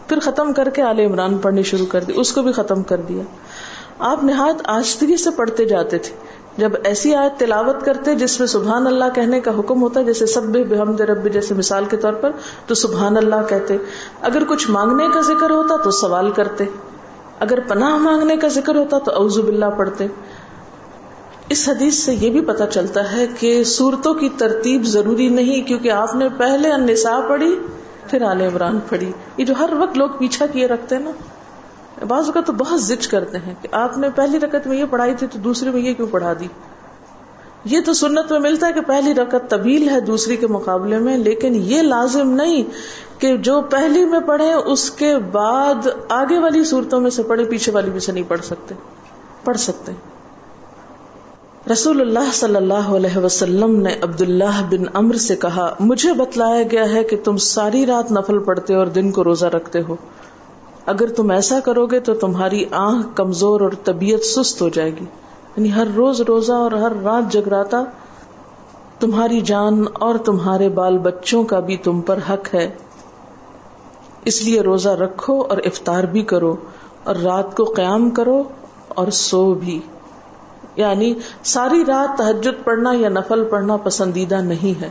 پھر ختم کر کے آل عمران پڑھنی شروع کر دی، اس کو بھی ختم کر دیا۔ آپ نہایت آستگی سے پڑھتے جاتے تھے۔ جب ایسی آیت تلاوت کرتے جس میں سبحان اللہ کہنے کا حکم ہوتا ہے، جیسے سب بحمد رب جیسے مثال کے طور پر، تو سبحان اللہ کہتے۔ اگر کچھ مانگنے کا ذکر ہوتا تو سوال کرتے۔ اگر پناہ مانگنے کا ذکر ہوتا تو اوزب باللہ پڑھتے۔ اس حدیث سے یہ بھی پتا چلتا ہے کہ صورتوں کی ترتیب ضروری نہیں، کیونکہ آپ نے پہلے النساء پڑھی، پھر آل عمران پڑھی۔ یہ جو ہر وقت لوگ پیچھا کیے رکھتے ہیں نا۔ بعض اوقات تو بہت زچ کرتے ہیں کہ آپ نے پہلی رکعت میں یہ پڑھائی تھی تو دوسری میں یہ کیوں پڑھا دی؟ یہ تو سنت میں ملتا ہے کہ پہلی رکعت طویل ہے دوسری کے مقابلے میں، لیکن یہ لازم نہیں کہ جو پہلی میں پڑھے اس کے بعد آگے والی صورتوں میں سے پڑھے پیچھے والی بھی سے نہیں پڑھ سکتے۔ پڑھ سکتے۔ رسول اللہ صلی اللہ علیہ وسلم نے عبد اللہ بن امر سے کہا، مجھے بتلایا گیا ہے کہ تم ساری رات نفل پڑھتے اور دن کو روزہ رکھتے ہو۔ اگر تم ایسا کرو گے تو تمہاری آنکھ کمزور اور طبیعت سست ہو جائے گی۔ یعنی ہر روز روزہ اور ہر رات جگراتا، تمہاری جان اور تمہارے بال بچوں کا بھی تم پر حق ہے۔ اس لیے روزہ رکھو اور افطار بھی کرو اور رات کو قیام کرو اور سو بھی۔ یعنی ساری رات تحجد پڑھنا یا نفل پڑھنا پسندیدہ نہیں ہے۔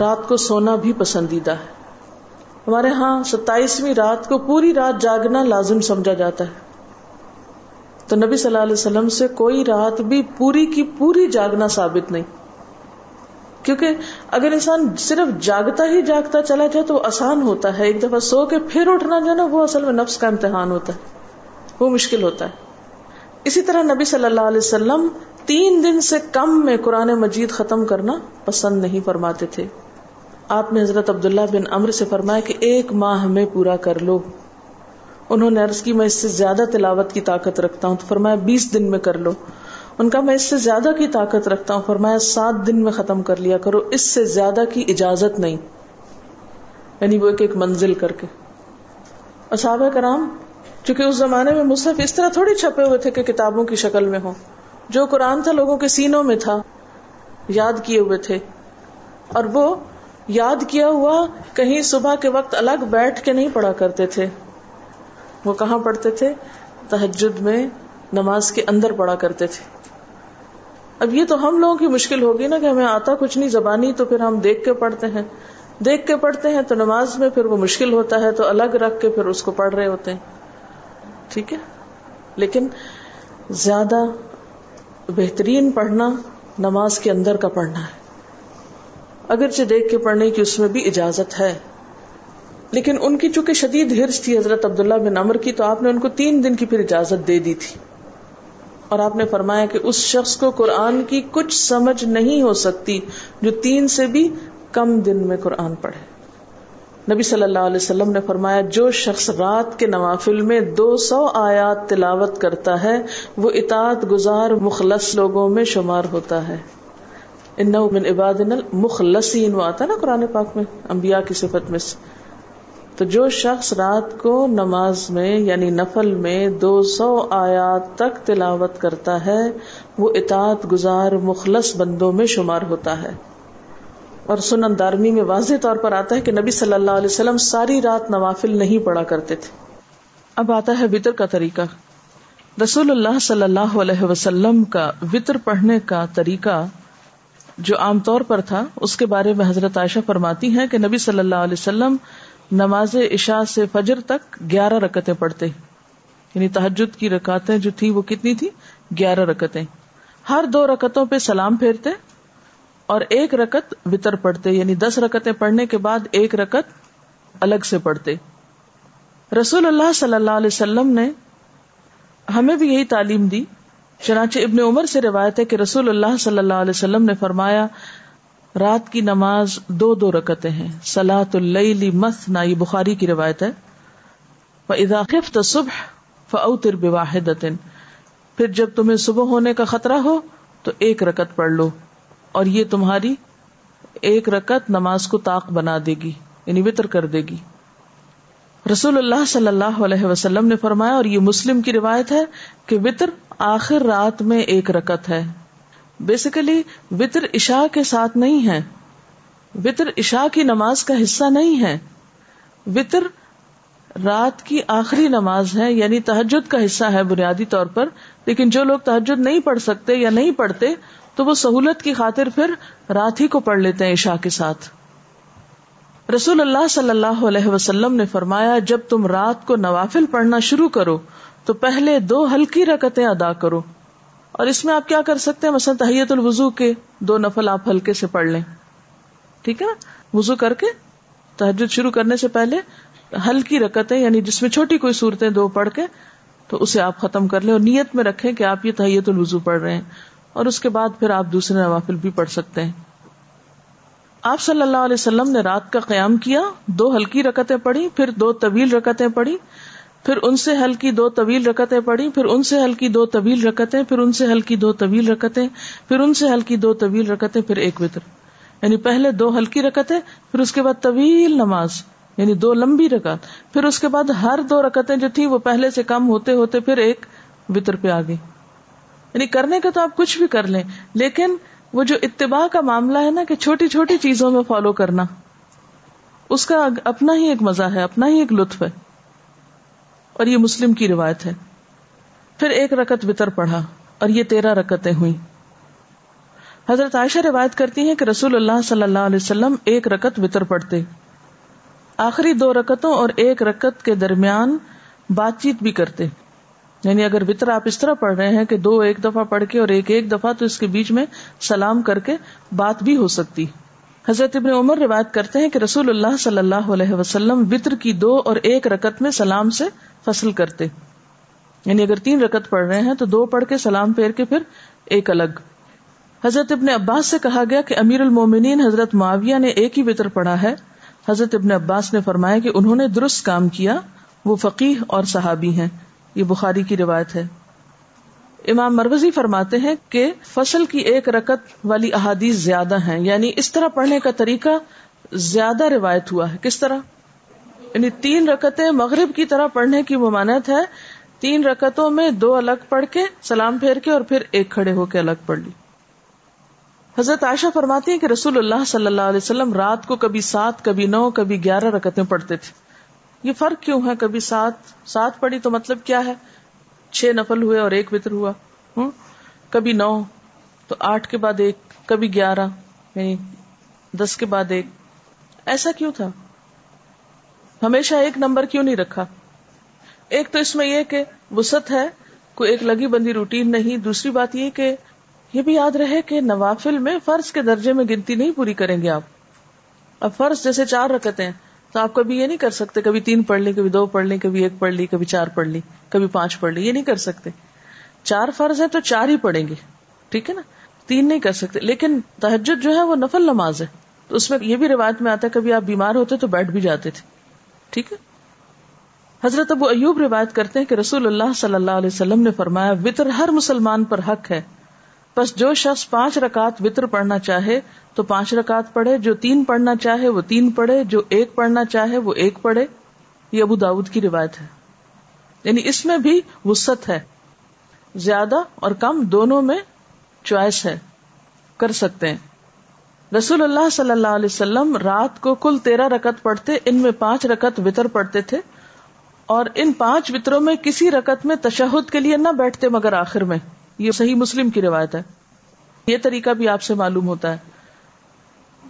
رات کو سونا بھی پسندیدہ ہے۔ ہمارے ہاں ستائیسویں رات کو پوری رات جاگنا لازم سمجھا جاتا ہے۔ تو نبی صلی اللہ علیہ وسلم سے کوئی رات بھی پوری کی پوری جاگنا ثابت نہیں۔ کیونکہ اگر انسان صرف جاگتا ہی جاگتا چلا جائے تو وہ آسان ہوتا ہے۔ ایک دفعہ سو کے پھر اٹھنا جو نا، وہ اصل میں نفس کا امتحان ہوتا ہے۔ وہ مشکل ہوتا ہے۔ اسی طرح نبی صلی اللہ علیہ وسلم تین دن سے کم میں قرآن مجید ختم کرنا پسند نہیں فرماتے تھے۔ آپ نے حضرت عبداللہ بن امر سے فرمایا کہ ایک ماہ میں پورا کر لو۔ انہوں نے عرض کی، میں اس سے زیادہ تلاوت کی طاقت رکھتا ہوں۔ تو فرمایا، بیس دن میں کر لو۔ ان کا، میں اس سے زیادہ کی طاقت رکھتا ہوں۔ فرمایا، سات دن میں ختم کر لیا کرو۔ اس سے زیادہ کی اجازت نہیں۔ یعنی وہ ایک ایک منزل کر کے۔ اور صحابہ کرام، چونکہ اس زمانے میں مصحف اس طرح تھوڑی چھپے ہوئے تھے کہ کتابوں کی شکل میں ہو جو قرآن تھا، لوگوں کے سینوں میں تھا، یاد کیے ہوئے تھے۔ اور وہ یاد کیا ہوا کہیں صبح کے وقت الگ بیٹھ کے نہیں پڑھا کرتے تھے۔ وہ کہاں پڑھتے تھے؟ تحجد میں نماز کے اندر پڑھا کرتے تھے۔ اب یہ تو ہم لوگوں کی مشکل ہوگی نا کہ ہمیں آتا کچھ نہیں، زبانی تو پھر ہم دیکھ کے پڑھتے ہیں۔ دیکھ کے پڑھتے ہیں تو نماز میں پھر وہ مشکل ہوتا ہے تو الگ رکھ کے پھر اس کو پڑھ رہے ہوتے ہیں۔ ٹھیک ہے؟ لیکن زیادہ بہترین پڑھنا نماز کے اندر کا پڑھنا ہے۔ اگرچہ دیکھ کے پڑھنے کی اس میں بھی اجازت ہے۔ لیکن ان کی چونکہ شدید ہرس تھی حضرت عبداللہ بن عمر کی، تو آپ نے ان کو تین دن کی پھر اجازت دے دی تھی۔ اور آپ نے فرمایا کہ اس شخص کو قرآن کی کچھ سمجھ نہیں ہو سکتی جو تین سے بھی کم دن میں قرآن پڑھے۔ نبی صلی اللہ علیہ وسلم نے فرمایا، جو شخص رات کے نوافل میں دو سو آیات تلاوت کرتا ہے، وہ اطاعت گزار مخلص لوگوں میں شمار ہوتا ہے۔ ان من عباد مخلصین وہ آتا نا قرآن پاک میں، انبیاء کی صفت میں سے۔ تو جو شخص رات کو نماز میں یعنی نفل میں دو سو آیات تک تلاوت کرتا ہے، وہ اطاعت گزار مخلص بندوں میں شمار ہوتا ہے۔ اور سنن دارمی میں واضح طور پر آتا ہے کہ نبی صلی اللہ علیہ وسلم ساری رات نوافل نہیں پڑا کرتے تھے۔ اب آتا ہے وطر کا طریقہ۔ رسول اللہ صلی اللہ علیہ وسلم کا وطر پڑھنے کا طریقہ جو عام طور پر تھا، اس کے بارے میں حضرت عائشہ فرماتی ہیں کہ نبی صلی اللہ علیہ وسلم نماز عشاء سے فجر تک گیارہ رکتیں پڑھتے یعنی تحجد کی رکاتیں جو تھی وہ کتنی تھی گیارہ رکتیں۔ ہر دو رکتوں پہ سلام پھیرتے اور ایک رکت وطر پڑھتے یعنی دس رکتیں پڑھنے کے بعد ایک رکت الگ سے پڑھتے۔ رسول اللہ صلی اللہ علیہ وسلم نے ہمیں بھی یہی تعلیم دی چنانچہ ابن عمر سے روایت ہے کہ رسول اللہ صلی اللہ علیہ وسلم نے فرمایا، رات کی نماز دو دو رکتے ہیں۔ سلاۃ اللی مس نا یہ بخاری کی روایت ہے۔ خفت صبح فوتر بواحد پھر جب تمہیں صبح ہونے کا خطرہ ہو، تو ایک رکت پڑھ لو۔ اور یہ تمہاری ایک رکت نماز کو طاق بنا دے گی یعنی وطر کر دے گی۔ رسول اللہ صلی اللہ علیہ وسلم نے فرمایا، اور یہ مسلم کی روایت ہے کہ وطر آخر رات میں ایک رکت ہے۔ بیسیکلی وطر عشاء کے ساتھ نہیں ہے۔ وطر عشاء کی نماز کا حصہ نہیں ہے۔ وطر رات کی آخری نماز ہے یعنی تحجد کا حصہ ہے بنیادی طور پر، لیکن جو لوگ تحجد نہیں پڑھ سکتے یا نہیں پڑھتے، تو وہ سہولت کی خاطر پھر رات ہی کو پڑھ لیتے ہیں عشاء کے ساتھ۔ رسول اللہ صلی اللہ علیہ وسلم نے فرمایا، جب تم رات کو نوافل پڑھنا شروع کرو، تو پہلے دو ہلکی رکتیں ادا کرو۔ اور اس میں آپ کیا کر سکتے ہیں؟ مثلا تحیت الوضو کے دو نفل آپ ہلکے سے پڑھ لیں۔ ٹھیک ہے؟ نا وضو کر کے تحجد شروع کرنے سے پہلے ہلکی رکتیں یعنی جس میں چھوٹی کوئی صورتیں دو پڑھ کے، تو اسے آپ ختم کر لیں اور نیت میں رکھیں کہ آپ یہ تحیت الوضو پڑھ رہے ہیں۔ اور اس کے بعد پھر آپ دوسرے نوافل بھی پڑھ سکتے ہیں۔ آپ صلی اللہ علیہ وسلم نے رات کا قیام کیا، دو ہلکی رکتیں پڑھی پھر دو طویل رکتیں پڑھی پھر ان سے ہلکی دو طویل رکتیں پڑھی پھر ان سے ہلکی دو طویل رکتیں، پھر ان سے ہلکی دو طویل رکتیں، پھر ان سے ہلکی دو طویل رکتیں، پھر ایک وطر۔ یعنی پہلے دو ہلکی رکتیں، پھر اس کے بعد طویل نماز یعنی دو لمبی رکت پھر اس کے بعد ہر دو رکتیں جو تھی وہ پہلے سے کم ہوتے ہوتے پھر ایک وطر پہ آ گئی یعنی کرنے کا تو آپ کچھ بھی کر لیں، لیکن وہ جو اتباع کا معاملہ ہے نا کہ چھوٹی چھوٹی چیزوں میں فالو کرنا، اس کا اپنا ہی ایک مزہ ہے، اپنا ہی ایک لطف ہے۔ اور یہ مسلم کی روایت ہے۔ پھر ایک رکت وطر پڑھا اور یہ تیرہ رکتیں ہوئی حضرت عائشہ روایت کرتی ہیں کہ رسول اللہ صلی اللہ علیہ وسلم ایک رکت وطر پڑھتے۔ آخری دو رکتوں اور ایک رکت کے درمیان بات چیت بھی کرتے۔ یعنی اگر وطر آپ اس طرح پڑھ رہے ہیں کہ دو ایک دفعہ پڑھ کے اور ایک ایک دفعہ تو اس کے بیچ میں سلام کر کے بات بھی ہو سکتی۔ حضرت ابن عمر روایت کرتے ہیں کہ رسول اللہ صلی اللہ علیہ وسلم وطر کی دو اور ایک رکت میں سلام سے فصل کرتے۔ یعنی اگر تین رکت پڑھ رہے ہیں تو دو پڑھ کے سلام پھیر کے پھر ایک الگ۔ حضرت ابن عباس سے کہا گیا کہ امیر المومنین حضرت معاویہ نے ایک ہی وطر پڑھا ہے۔ حضرت ابن عباس نے فرمایا کہ انہوں نے درست کام کیا، وہ فقیح اور صحابی ہیں۔ یہ بخاری کی روایت ہے۔ امام مروزی فرماتے ہیں کہ فصل کی ایک رکت والی احادیث زیادہ ہیں۔ یعنی اس طرح پڑھنے کا طریقہ زیادہ روایت ہوا ہے۔ کس طرح؟ یعنی تین رکتیں مغرب کی طرح پڑھنے کی ممانت ہے۔ تین رکتوں میں دو الگ پڑھ کے سلام پھیر کے اور پھر ایک کھڑے ہو کے الگ پڑھ لی۔ حضرت عائشہ فرماتی ہیں کہ رسول اللہ صلی اللہ علیہ وسلم رات کو کبھی سات، کبھی نو، کبھی گیارہ رکتیں پڑھتے تھے۔ یہ فرق کیوں ہے؟ کبھی سات سات پڑھی تو مطلب کیا ہے؟ چھ نفل ہوئے اور ایک وطر ہوا۔ کبھی نو، تو آٹھ کے بعد ایک، کبھی گیارہ یعنی دس کے بعد ایک۔ ایسا کیوں تھا؟ ہمیشہ ایک نمبر کیوں نہیں رکھا؟ ایک تو اس میں یہ کہ وسط ہے، کوئی ایک لگی بندی روٹین نہیں۔ دوسری بات یہ کہ یہ بھی یاد رہے کہ نوافل میں فرض کے درجے میں گنتی نہیں پوری کریں گے آپ۔ اب فرض جیسے چار رکھتے ہیں تو آپ کبھی یہ نہیں کر سکتے، کبھی تین پڑھ لی، کبھی دو پڑھ لی، کبھی ایک پڑھ لی، کبھی چار پڑھ لی، کبھی پانچ پڑھ لی، یہ نہیں کر سکتے۔ چار فرض ہے تو چار ہی پڑھیں گے، ٹھیک ہے نا؟ تین نہیں کر سکتے۔ لیکن تحجد جو ہے وہ نفل نماز ہے۔ تو اس میں یہ بھی روایت میں آتا ہے، کبھی آپ بیمار ہوتے تو بیٹھ بھی جاتے تھے، ٹھیک ہے؟ حضرت ابو ایوب روایت کرتے ہیں کہ رسول اللہ صلی اللہ علیہ وسلم نے فرمایا، وطر ہر مسلمان پر حق ہے۔ بس جو شخص پانچ رکعت وطر پڑھنا چاہے تو پانچ رکعت پڑھے، جو تین پڑھنا چاہے وہ تین پڑھے، جو ایک پڑھنا چاہے وہ ایک پڑھے۔ یہ ابو داود کی روایت ہے۔ یعنی اس میں بھی وسط ہے۔ زیادہ اور کم دونوں میں چوائس ہے۔ کر سکتے ہیں۔ رسول اللہ صلی اللہ علیہ وسلم رات کو کل تیرہ رکت پڑھتے، ان میں پانچ رکت وطر پڑھتے تھے۔ اور ان پانچ وطروں میں کسی رکت میں تشہد کے لیے نہ بیٹھتے مگر آخر میں۔ یہ صحیح مسلم کی روایت ہے۔ یہ طریقہ بھی آپ سے معلوم ہوتا ہے۔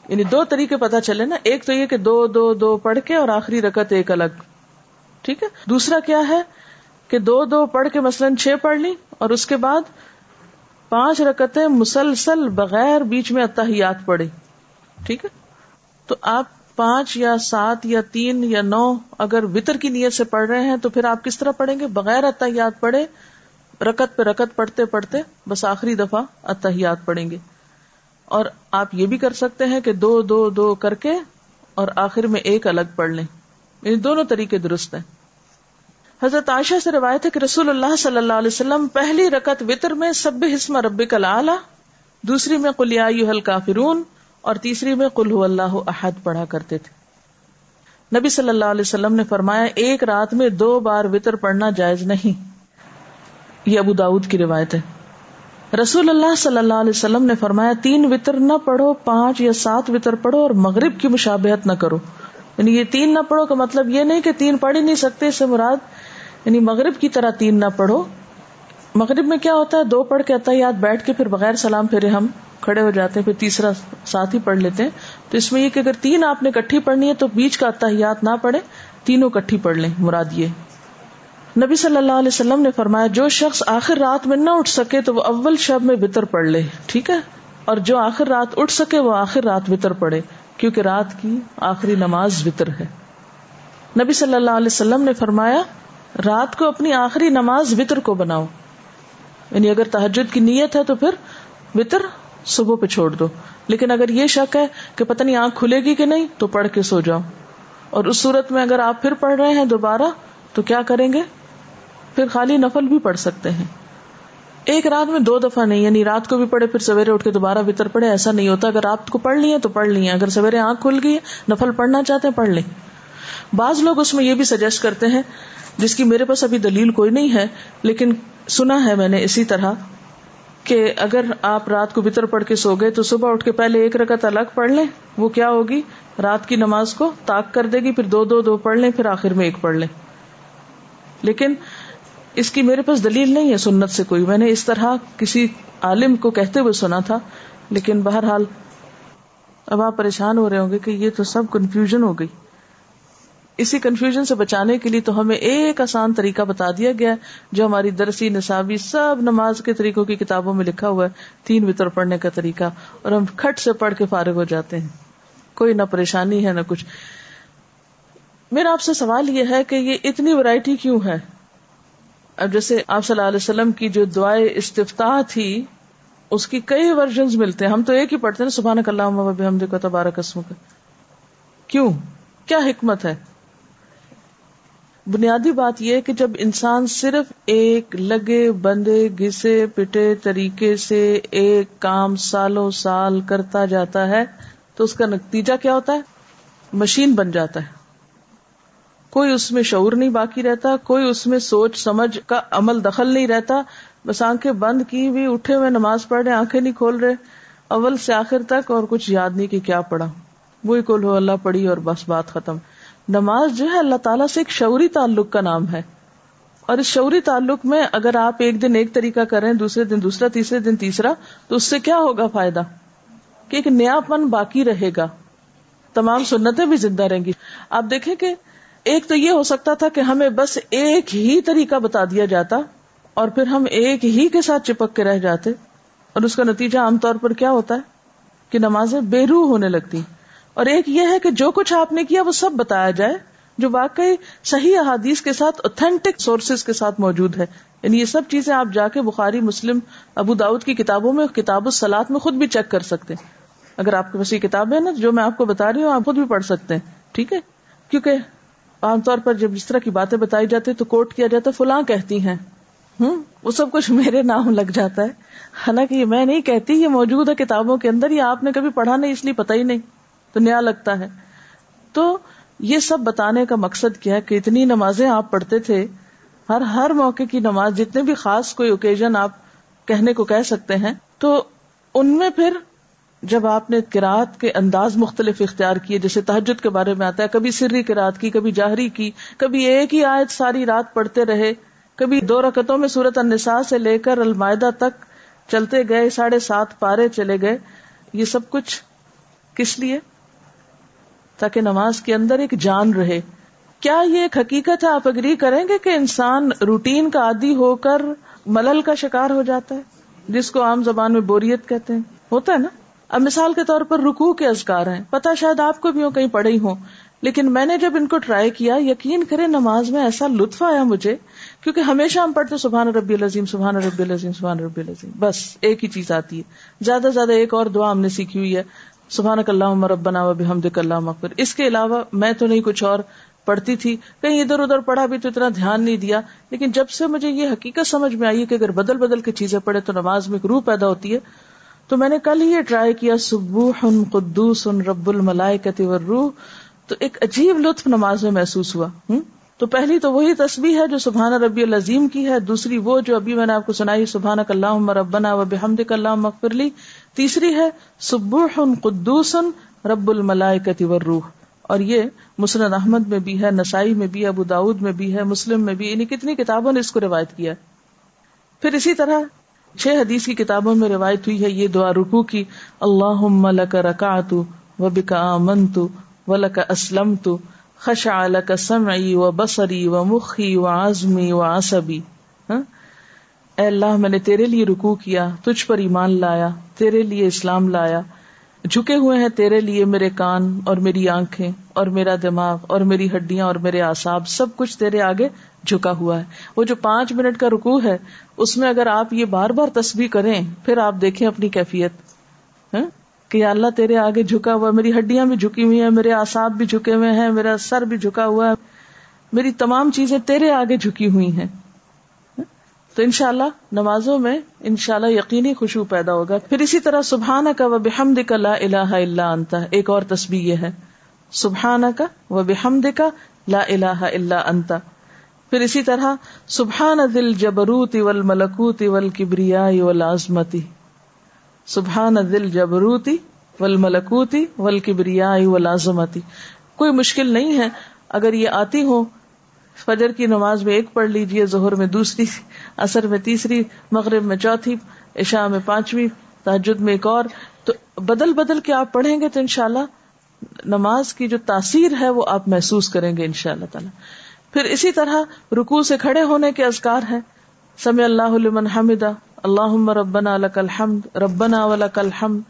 یعنی دو طریقے پتا چلے نا، ایک تو یہ کہ دو دو دو پڑھ کے اور آخری رکت ایک الگ۔ ٹھیک ہے؟ دوسرا کیا ہے کہ دو دو پڑھ کے مثلاً چھ پڑھ لی اور اس کے بعد پانچ رکتیں مسلسل بغیر بیچ میں اتحیات پڑے ٹھیک ہے؟ تو آپ پانچ یا سات یا تین یا نو اگر وطر کی نیت سے پڑھ رہے ہیں تو پھر آپ کس طرح پڑھیں گے؟ بغیر اتحیات پڑھے رکت پہ رکت پڑھتے پڑھتے بس آخری دفعہ اتحیات پڑھیں گے۔ اور آپ یہ بھی کر سکتے ہیں کہ دو دو دو کر کے اور آخر میں ایک الگ پڑھ لیں۔ یعنی دونوں طریقے درست ہیں۔ حضرت عائشہ سے روایت ہے کہ رسول اللہ صلی اللہ علیہ وسلم پہلی رکت وطر میں سب حسم رب کلا دوسری میں کلیا کافرون اور تیسری میں کل اللہ احد پڑھا کرتے تھے۔ نبی صلی اللہ علیہ وسلم نے فرمایا، ایک رات میں دو بار وطر پڑھنا جائز نہیں۔ یہ ابو داود کی روایت ہے۔ رسول اللہ صلی اللہ علیہ وسلم نے فرمایا، تین وطر نہ پڑھو، پانچ یا سات وطر پڑھو اور مغرب کی مشابہت نہ کرو۔ یعنی یہ تین نہ پڑھو کا مطلب یہ نہیں کہ تین پڑھ ہی نہیں سکتے، اس سے مراد یعنی مغرب کی طرح تین نہ پڑھو۔ مغرب میں کیا ہوتا ہے؟ دو پڑھ کے اتحیات بیٹھ کے پھر بغیر سلام پھیرے ہم کھڑے ہو جاتے ہیں، پھر تیسرا ساتھ ہی پڑھ لیتے ہیں۔ تو اس میں یہ کہ اگر تین آپ نے کٹھی پڑھنی ہے تو بیچ کا اتحیات نہ پڑھے تینوں کٹھی پڑھ لیں، مراد یہ۔ نبی صلی اللہ علیہ وسلم نے فرمایا، جو شخص آخر رات میں نہ اٹھ سکے تو وہ اول شب میں بتر پڑھ لے، ٹھیک ہے؟ اور جو آخر رات اٹھ سکے وہ آخر رات بتر پڑھے، کیونکہ رات کی آخری نماز وطر ہے۔ نبی صلی اللہ علیہ وسلم نے فرمایا، رات کو اپنی آخری نماز وطر کو بناؤ۔ یعنی اگر تحجد کی نیت ہے تو پھر وطر صبح پہ چھوڑ دو۔ لیکن اگر یہ شک ہے کہ پتہ نہیں آنکھ کھلے گی کہ نہیں، تو پڑھ کے سو جاؤ۔ اور اس صورت میں اگر آپ پھر پڑھ رہے ہیں دوبارہ، تو کیا کریں گے؟ پھر خالی نفل بھی پڑھ سکتے ہیں۔ ایک رات میں دو دفعہ نہیں یعنی رات کو بھی پڑھے، پھر سویرے اٹھ کے دوبارہ بتر پڑے ایسا نہیں ہوتا۔ اگر رات کو پڑھ لیے تو پڑھ لیے اگر سویرے آنکھ کھل گئی نفل پڑھنا چاہتے ہیں، پڑھ لیں۔ بعض لوگ اس میں یہ بھی سجیسٹ کرتے ہیں، جس کی میرے پاس ابھی دلیل کوئی نہیں ہے، لیکن سنا ہے میں نے اسی طرح کہ اگر آپ رات کو بتر پڑھ کے سو گئے تو صبح اٹھ کے پہلے ایک رکعت الگ پڑھ لیں، وہ کیا ہوگی؟ رات کی نماز کو تاک کر دے گی، پھر دو دو دو پڑھ لیں، پھر آخر میں ایک پڑھ لیں۔ لیکن اس کی میرے پاس دلیل نہیں ہے سنت سے کوئی۔ میں نے اس طرح کسی عالم کو کہتے ہوئے سنا تھا، لیکن بہرحال اب آپ پریشان ہو رہے ہوں گے کہ یہ تو سب کنفیوژن ہو گئی۔ اسی کنفیوژن سے بچانے کے لیے تو ہمیں ایک آسان طریقہ بتا دیا گیا، جو ہماری درسی، نصابی، سب نماز کے طریقوں کی کتابوں میں لکھا ہوا ہے، تین وطر پڑھنے کا طریقہ۔ اور ہم کھٹ سے پڑھ کے فارغ ہو جاتے ہیں۔ کوئی نہ پریشانی ہے، نہ کچھ۔ میرا آپ سے سوال یہ ہے کہ یہ اتنی ورائٹی کیوں ہے؟ اب جیسے آپ صلی اللہ علیہ وسلم کی جو دعائیں استفتاح تھی، اس کی کئی ورژن ملتے ہیں۔ ہم تو ایک ہی پڑھتے ہیں سبحان اللہ ہم قسم کا کیوں؟ کیا حکمت ہے؟ بنیادی بات یہ کہ جب انسان صرف ایک لگے، بندے گسے پٹے طریقے سے ایک کام سالوں سال کرتا جاتا ہے، تو اس کا نتیجہ کیا ہوتا ہے؟ مشین بن جاتا ہے۔ کوئی اس میں شعور نہیں باقی رہتا، کوئی اس میں سوچ سمجھ کا عمل دخل نہیں رہتا۔ بس آنکھیں بند کی ہوئی، اٹھے ہوئے نماز پڑھ رہے، آنکھیں نہیں کھول رہے۔ اول سے آخر تک اور کچھ یاد نہیں کہ کیا پڑھا۔ وہی کول ہو، اللہ پڑھی اور بس بات ختم۔ نماز جو ہے، اللہ تعالیٰ سے ایک شعوری تعلق کا نام ہے۔ اور اس شعوری تعلق میں اگر آپ ایک دن ایک طریقہ کریں، دوسرے دن دوسرا، تیسرے دن تیسرا، تو اس سے کیا ہوگا فائدہ؟ کہ ایک نیا پن باقی رہے گا۔ تمام سنتیں بھی زندہ رہیں گی۔ آپ دیکھیں کہ ایک تو یہ ہو سکتا تھا کہ ہمیں بس ایک ہی طریقہ بتا دیا جاتا اور پھر ہم ایک ہی کے ساتھ چپک کے رہ جاتے اور اس کا نتیجہ عام طور پر کیا ہوتا ہے کہ نمازیں بے روح ہونے لگتی اور ایک یہ ہے کہ جو کچھ آپ نے کیا وہ سب بتایا جائے جو واقعی صحیح احادیث کے ساتھ اوتھینٹک سورسز کے ساتھ موجود ہے یعنی یہ سب چیزیں آپ جا کے بخاری، مسلم، ابو داود کی کتابوں میں کتاب السلاد میں خود بھی چیک کر سکتے ہیں۔ اگر آپ کے پاس یہ کتاب ہے نا جو میں آپ کو بتا رہی ہوں، آپ خود بھی پڑھ سکتے ہیں۔ ٹھیک ہے؟ کیونکہ عام طور پر جب اس طرح کی باتیں بتائی جاتی تو کوٹ کیا جاتا فلاں کہتی ہیں۔ ہوں وہ سب کچھ میرے نام لگ جاتا ہے۔ حالانکہ یہ میں نہیں کہتی، یہ موجود ہے کتابوں کے اندر، یہ آپ نے کبھی پڑھا نہیں، اس لیے پتا ہی نہیں، تو نیا لگتا ہے۔ تو یہ سب بتانے کا مقصد کیا ہے کہ اتنی نمازیں آپ پڑھتے تھے، ہر ہر موقع کی نماز، جتنے بھی خاص کوئی اوکیزن آپ کہنے کو کہہ سکتے ہیں، تو ان میں پھر جب آپ نے کراط کے انداز مختلف اختیار کیے، جیسے تحجد کے بارے میں آتا ہے، کبھی سری کراط کی، کبھی جاہری کی، کبھی ایک ہی آیت ساری رات پڑھتے رہے، کبھی دو رکتوں میں سورت النساء سے لے کر المائدہ تک چلتے گئے، ساڑھے سات پارے چلے گئے۔ یہ سب کچھ کس لیے؟ تاکہ نماز کے اندر ایک جان رہے۔ کیا یہ ایک حقیقت ہے؟ آپ اگری کریں گے کہ انسان روٹین کا عادی ہو کر ملل کا شکار ہو جاتا ہے، جس کو عام زبان میں بوریت کہتے ہیں؟ ہوتا ہے نا؟ اب مثال کے طور پر رکو کے ازکار ہیں۔ پتا شاید آپ کو بھی ہو کہیں پڑے ہی ہوں۔ لیکن میں نے جب ان کو ٹرائی کیا، یقین کرے نماز میں ایسا لطف آیا مجھے، کیونکہ ہمیشہ ہم پڑھتے سبحان ربی العظیم، سبحان ربی العظیم، سبحان ربی العظیم۔ بس، ایک ہی چیز آتی ہے۔ زیادہ زیادہ ایک اور دعا ہم نے سیکھی ہوئی ہے سبحان اللہ ربنا و بحمدک اللہ مغفر اس کے علاوہ میں تو نہیں، کچھ اور پڑھتی تھی۔ کہیں ادھر ادھر پڑھا بھی تو اتنا دھیان نہیں دیا۔ لیکن جب سے مجھے یہ حقیقت سمجھ میں آئی کہ اگر بدل بدل کی چیزیں پڑھے تو نماز میں ایک روح پیدا ہوتی ہے۔ تو میں نے کل ہی یہ ٹرائی کیا، سبوح قدوس رب الملائکت والروح۔ تو ایک عجیب لطف نماز میں محسوس ہوا۔ ہوں تو پہلی تو وہی تصویر ہے جو سبحان ربی العظیم کی ہے، دوسری وہ جو ابھی میں نے آپ کو سنائی سبحان اللہ ربنا و بحمد اللہ مغفر لی۔ تیسری ہے سبح قدوس رب الملائکتی والروح۔ اور یہ مسند احمد میں بھی ہے، نسائی میں بھی ابو داود میں بھی ہے، مسلم میں بھی یعنی کتنی کتابوں نے اس کو روایت کیا پھر اسی طرح چھ حدیث کی کتابوں میں روایت ہوئی ہے، یہ دعا رکو کی اللہ لک رکعت و بکا تو و لک اسلمت، خشع لک سمعی و بصری و مخی و آزمی و عصبی۔ ہاں؟ اے اللہ، میں نے تیرے لیے رکو کیا، تجھ پر ایمان لایا، تیرے لیے اسلام لایا جھکے ہوئے ہیں تیرے لیے میرے کان اور میری آنکھیں اور میرا دماغ اور میری ہڈیاں اور میرے آساب سب کچھ تیرے آگے جھکا ہوا ہے۔ وہ جو پانچ منٹ کا رکو ہے، اس میں اگر آپ یہ بار بار تصویر کریں، پھر آپ دیکھیں اپنی کیفیت۔ ہاں؟ کہ اللہ تیرے آگے جھکا ہوا میری ہڈیاں بھی جھکی ہوئی ہیں، میرے آساب بھی جھکے ہوئے ہیں، میرا سر بھی جھکا ہوا ہے۔ میری تمام چیزیں تیرے آگے جھکی ہوئی ہیں۔ تو ان شاء اللہ نمازوں میں ان شاء اللہ یقینی خوشبو پیدا ہوگا۔ پھر اسی طرح سبحان کا و بحمد کا لا الہ الا انت۔ ایک اور تصویر یہ ہے۔ سبحان کا و بحمد کا لا الہ الا انت۔ پھر اسی طرح سبحان دل جبروت اول ملکوت اول کبریا اول آزمتی سبحان دل جبروتی ول ملکوتی ول کبریا اول آزمتی کوئی مشکل نہیں ہے۔ اگر یہ آتی ہو فجر کی نماز میں ایک پڑھ لیجیے ظہر میں دوسری۔ اثر میں تیسری، مغرب میں چوتھی، عشاء میں پانچویں تحجد میں ایک اور۔ تو بدل بدل کے آپ پڑھیں گے تو انشاءاللہ نماز کی جو تاثیر ہے وہ آپ محسوس کریں گے ان شاء اللہ تعالی۔ پھر اسی طرح رکو سے کھڑے ہونے کے ازکار ہیں۔ سمع اللہ لمن حمدہ اللہ ربنا لك الحمد، ربنا ولك الحمد،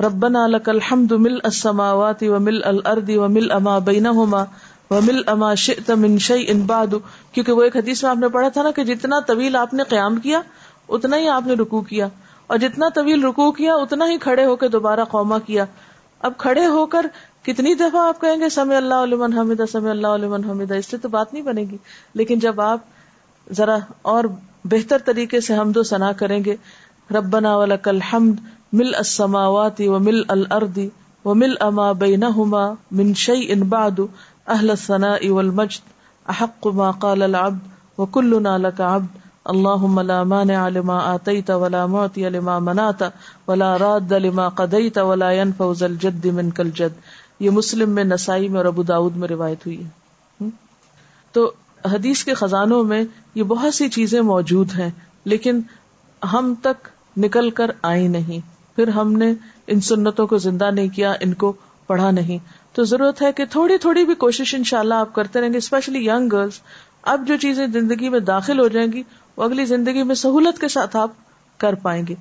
ربنا لك الحمد مل السماوات ومل الارض ومل اما بینہما۔ ومل اما شئت من شيء بعد کیونکہ وہ ایک حدیث میں آپ نے پڑھا تھا نا کہ جتنا طویل آپ نے قیام کیا، اتنا ہی آپ نے رکو کیا۔ اور جتنا طویل رکو کیا، اتنا ہی کھڑے ہو کے دوبارہ قوما کیا۔ اب کھڑے ہو کر کتنی دفعہ آپ کہیں گے سمے اللہ علیہ حمیدہ سمے اللہ علیہ حمیدہ اس سے تو بات نہیں بنے گی۔ لیکن جب آپ ذرا اور بہتر طریقے سے حمد و ثنا کریں گے، ربنا ولک الحمد مل السماوات و مل الارض و مل اما بینہما من شیء بعد اہل الثناء والمجد، احق ما قال العبد وكلنا لك عبد اللهم لا مانع لما آتيت ولا معطي لما منعت ولا راد لما قضيت ولا ينفع ذا الجد منك الجد۔ یہ مسلم میں، نسائی میں اور ابو داود میں روایت ہوئی ہے۔ تو حدیث کے خزانوں میں یہ بہت سی چیزیں موجود ہیں، لیکن ہم تک نکل کر آئی نہیں۔ پھر ہم نے ان سنتوں کو زندہ نہیں کیا، ان کو پڑھا نہیں۔ تو ضرورت ہے کہ تھوڑی تھوڑی بھی کوشش ان شاء اللہ آپ کرتے رہیں گے اسپیشلی یگ گرلس اب جو چیزیں زندگی میں داخل ہو جائیں گی، وہ اگلی زندگی میں سہولت کے ساتھ آپ کر پائیں گے۔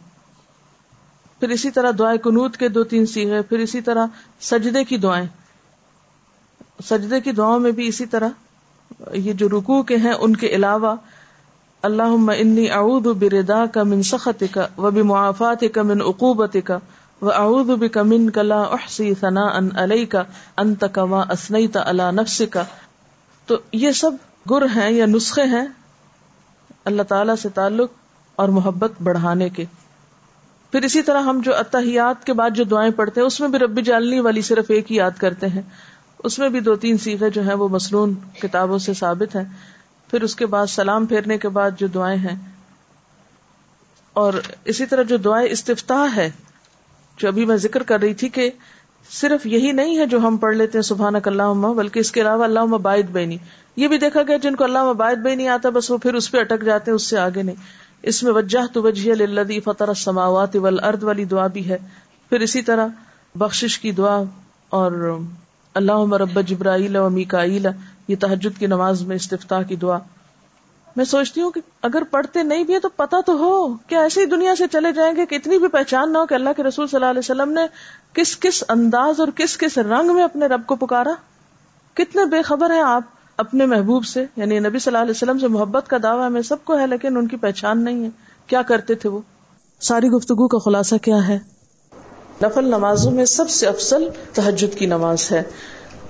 پھر اسی طرح دعائیں کنوت کے دو تین سیگے پھر اسی طرح سجدے کی دعائیں۔ سجدے کی دعاؤں میں بھی اسی طرح یہ جو رکو کے ہیں، ان کے علاوہ اللہ انی اعوذ بردا کا من سخت کا و بمعافات کا من عقوبت کا و اعوذ بک من کلا احسی ثنا ان کا انت کما اسنیت علی نفس کا تو یہ سب گر ہیں یا نسخے ہیں اللہ تعالی سے تعلق اور محبت بڑھانے کے۔ پھر اسی طرح ہم جو اتحیات کے بعد جو دعائیں پڑھتے ہیں، اس میں بھی ربی جالنی والی صرف ایک ہی یاد کرتے ہیں۔ اس میں بھی دو تین سیکھے جو ہیں، وہ مصنون کتابوں سے ثابت ہیں۔ پھر اس کے بعد سلام پھیرنے کے بعد جو دعائیں ہیں۔ اور اسی طرح جو دعائیں استفتاح ہے جو ابھی میں ذکر کر رہی تھی کہ صرف یہی نہیں ہے جو ہم پڑھ لیتے ہیں سبحان اللہ بلکہ اس کے علاوہ اللہ باعد بینی یہ بھی دیکھا گیا جن کو اللہ باعد بے نہیں آتا، بس وہ پھر اس پہ اٹک جاتے ہیں، اس سے آگے نہیں۔ اس میں وجہ تو وجہ للذی فطر السماوات والارض والی دعا بھی ہے۔ پھر اسی طرح بخشش کی دعا اور اللہ رب جبرائیل و میکائیل، یہ تحجد کی نماز میں استفتاح کی دعا۔ میں سوچتی ہوں کہ اگر پڑھتے نہیں بھی تو پتا تو ہو کہ ایسی دنیا سے چلے جائیں گے کہ اتنی بھی پہچان نہ ہو کہ اللہ کے رسول صلی اللہ علیہ وسلم نے کس کس انداز اور کس کس رنگ میں اپنے رب کو پکارا؟ کتنے بے خبر ہیں آپ اپنے محبوب سے یعنی نبی صلی اللہ علیہ وسلم سے محبت کا دعویٰ ہمیں سب کو ہے، لیکن ان کی پہچان نہیں ہے۔ کیا کرتے تھے وہ؟ ساری گفتگو کا خلاصہ کیا ہے؟ نفل نمازوں میں سب سے افضل تحجد کی نماز ہے۔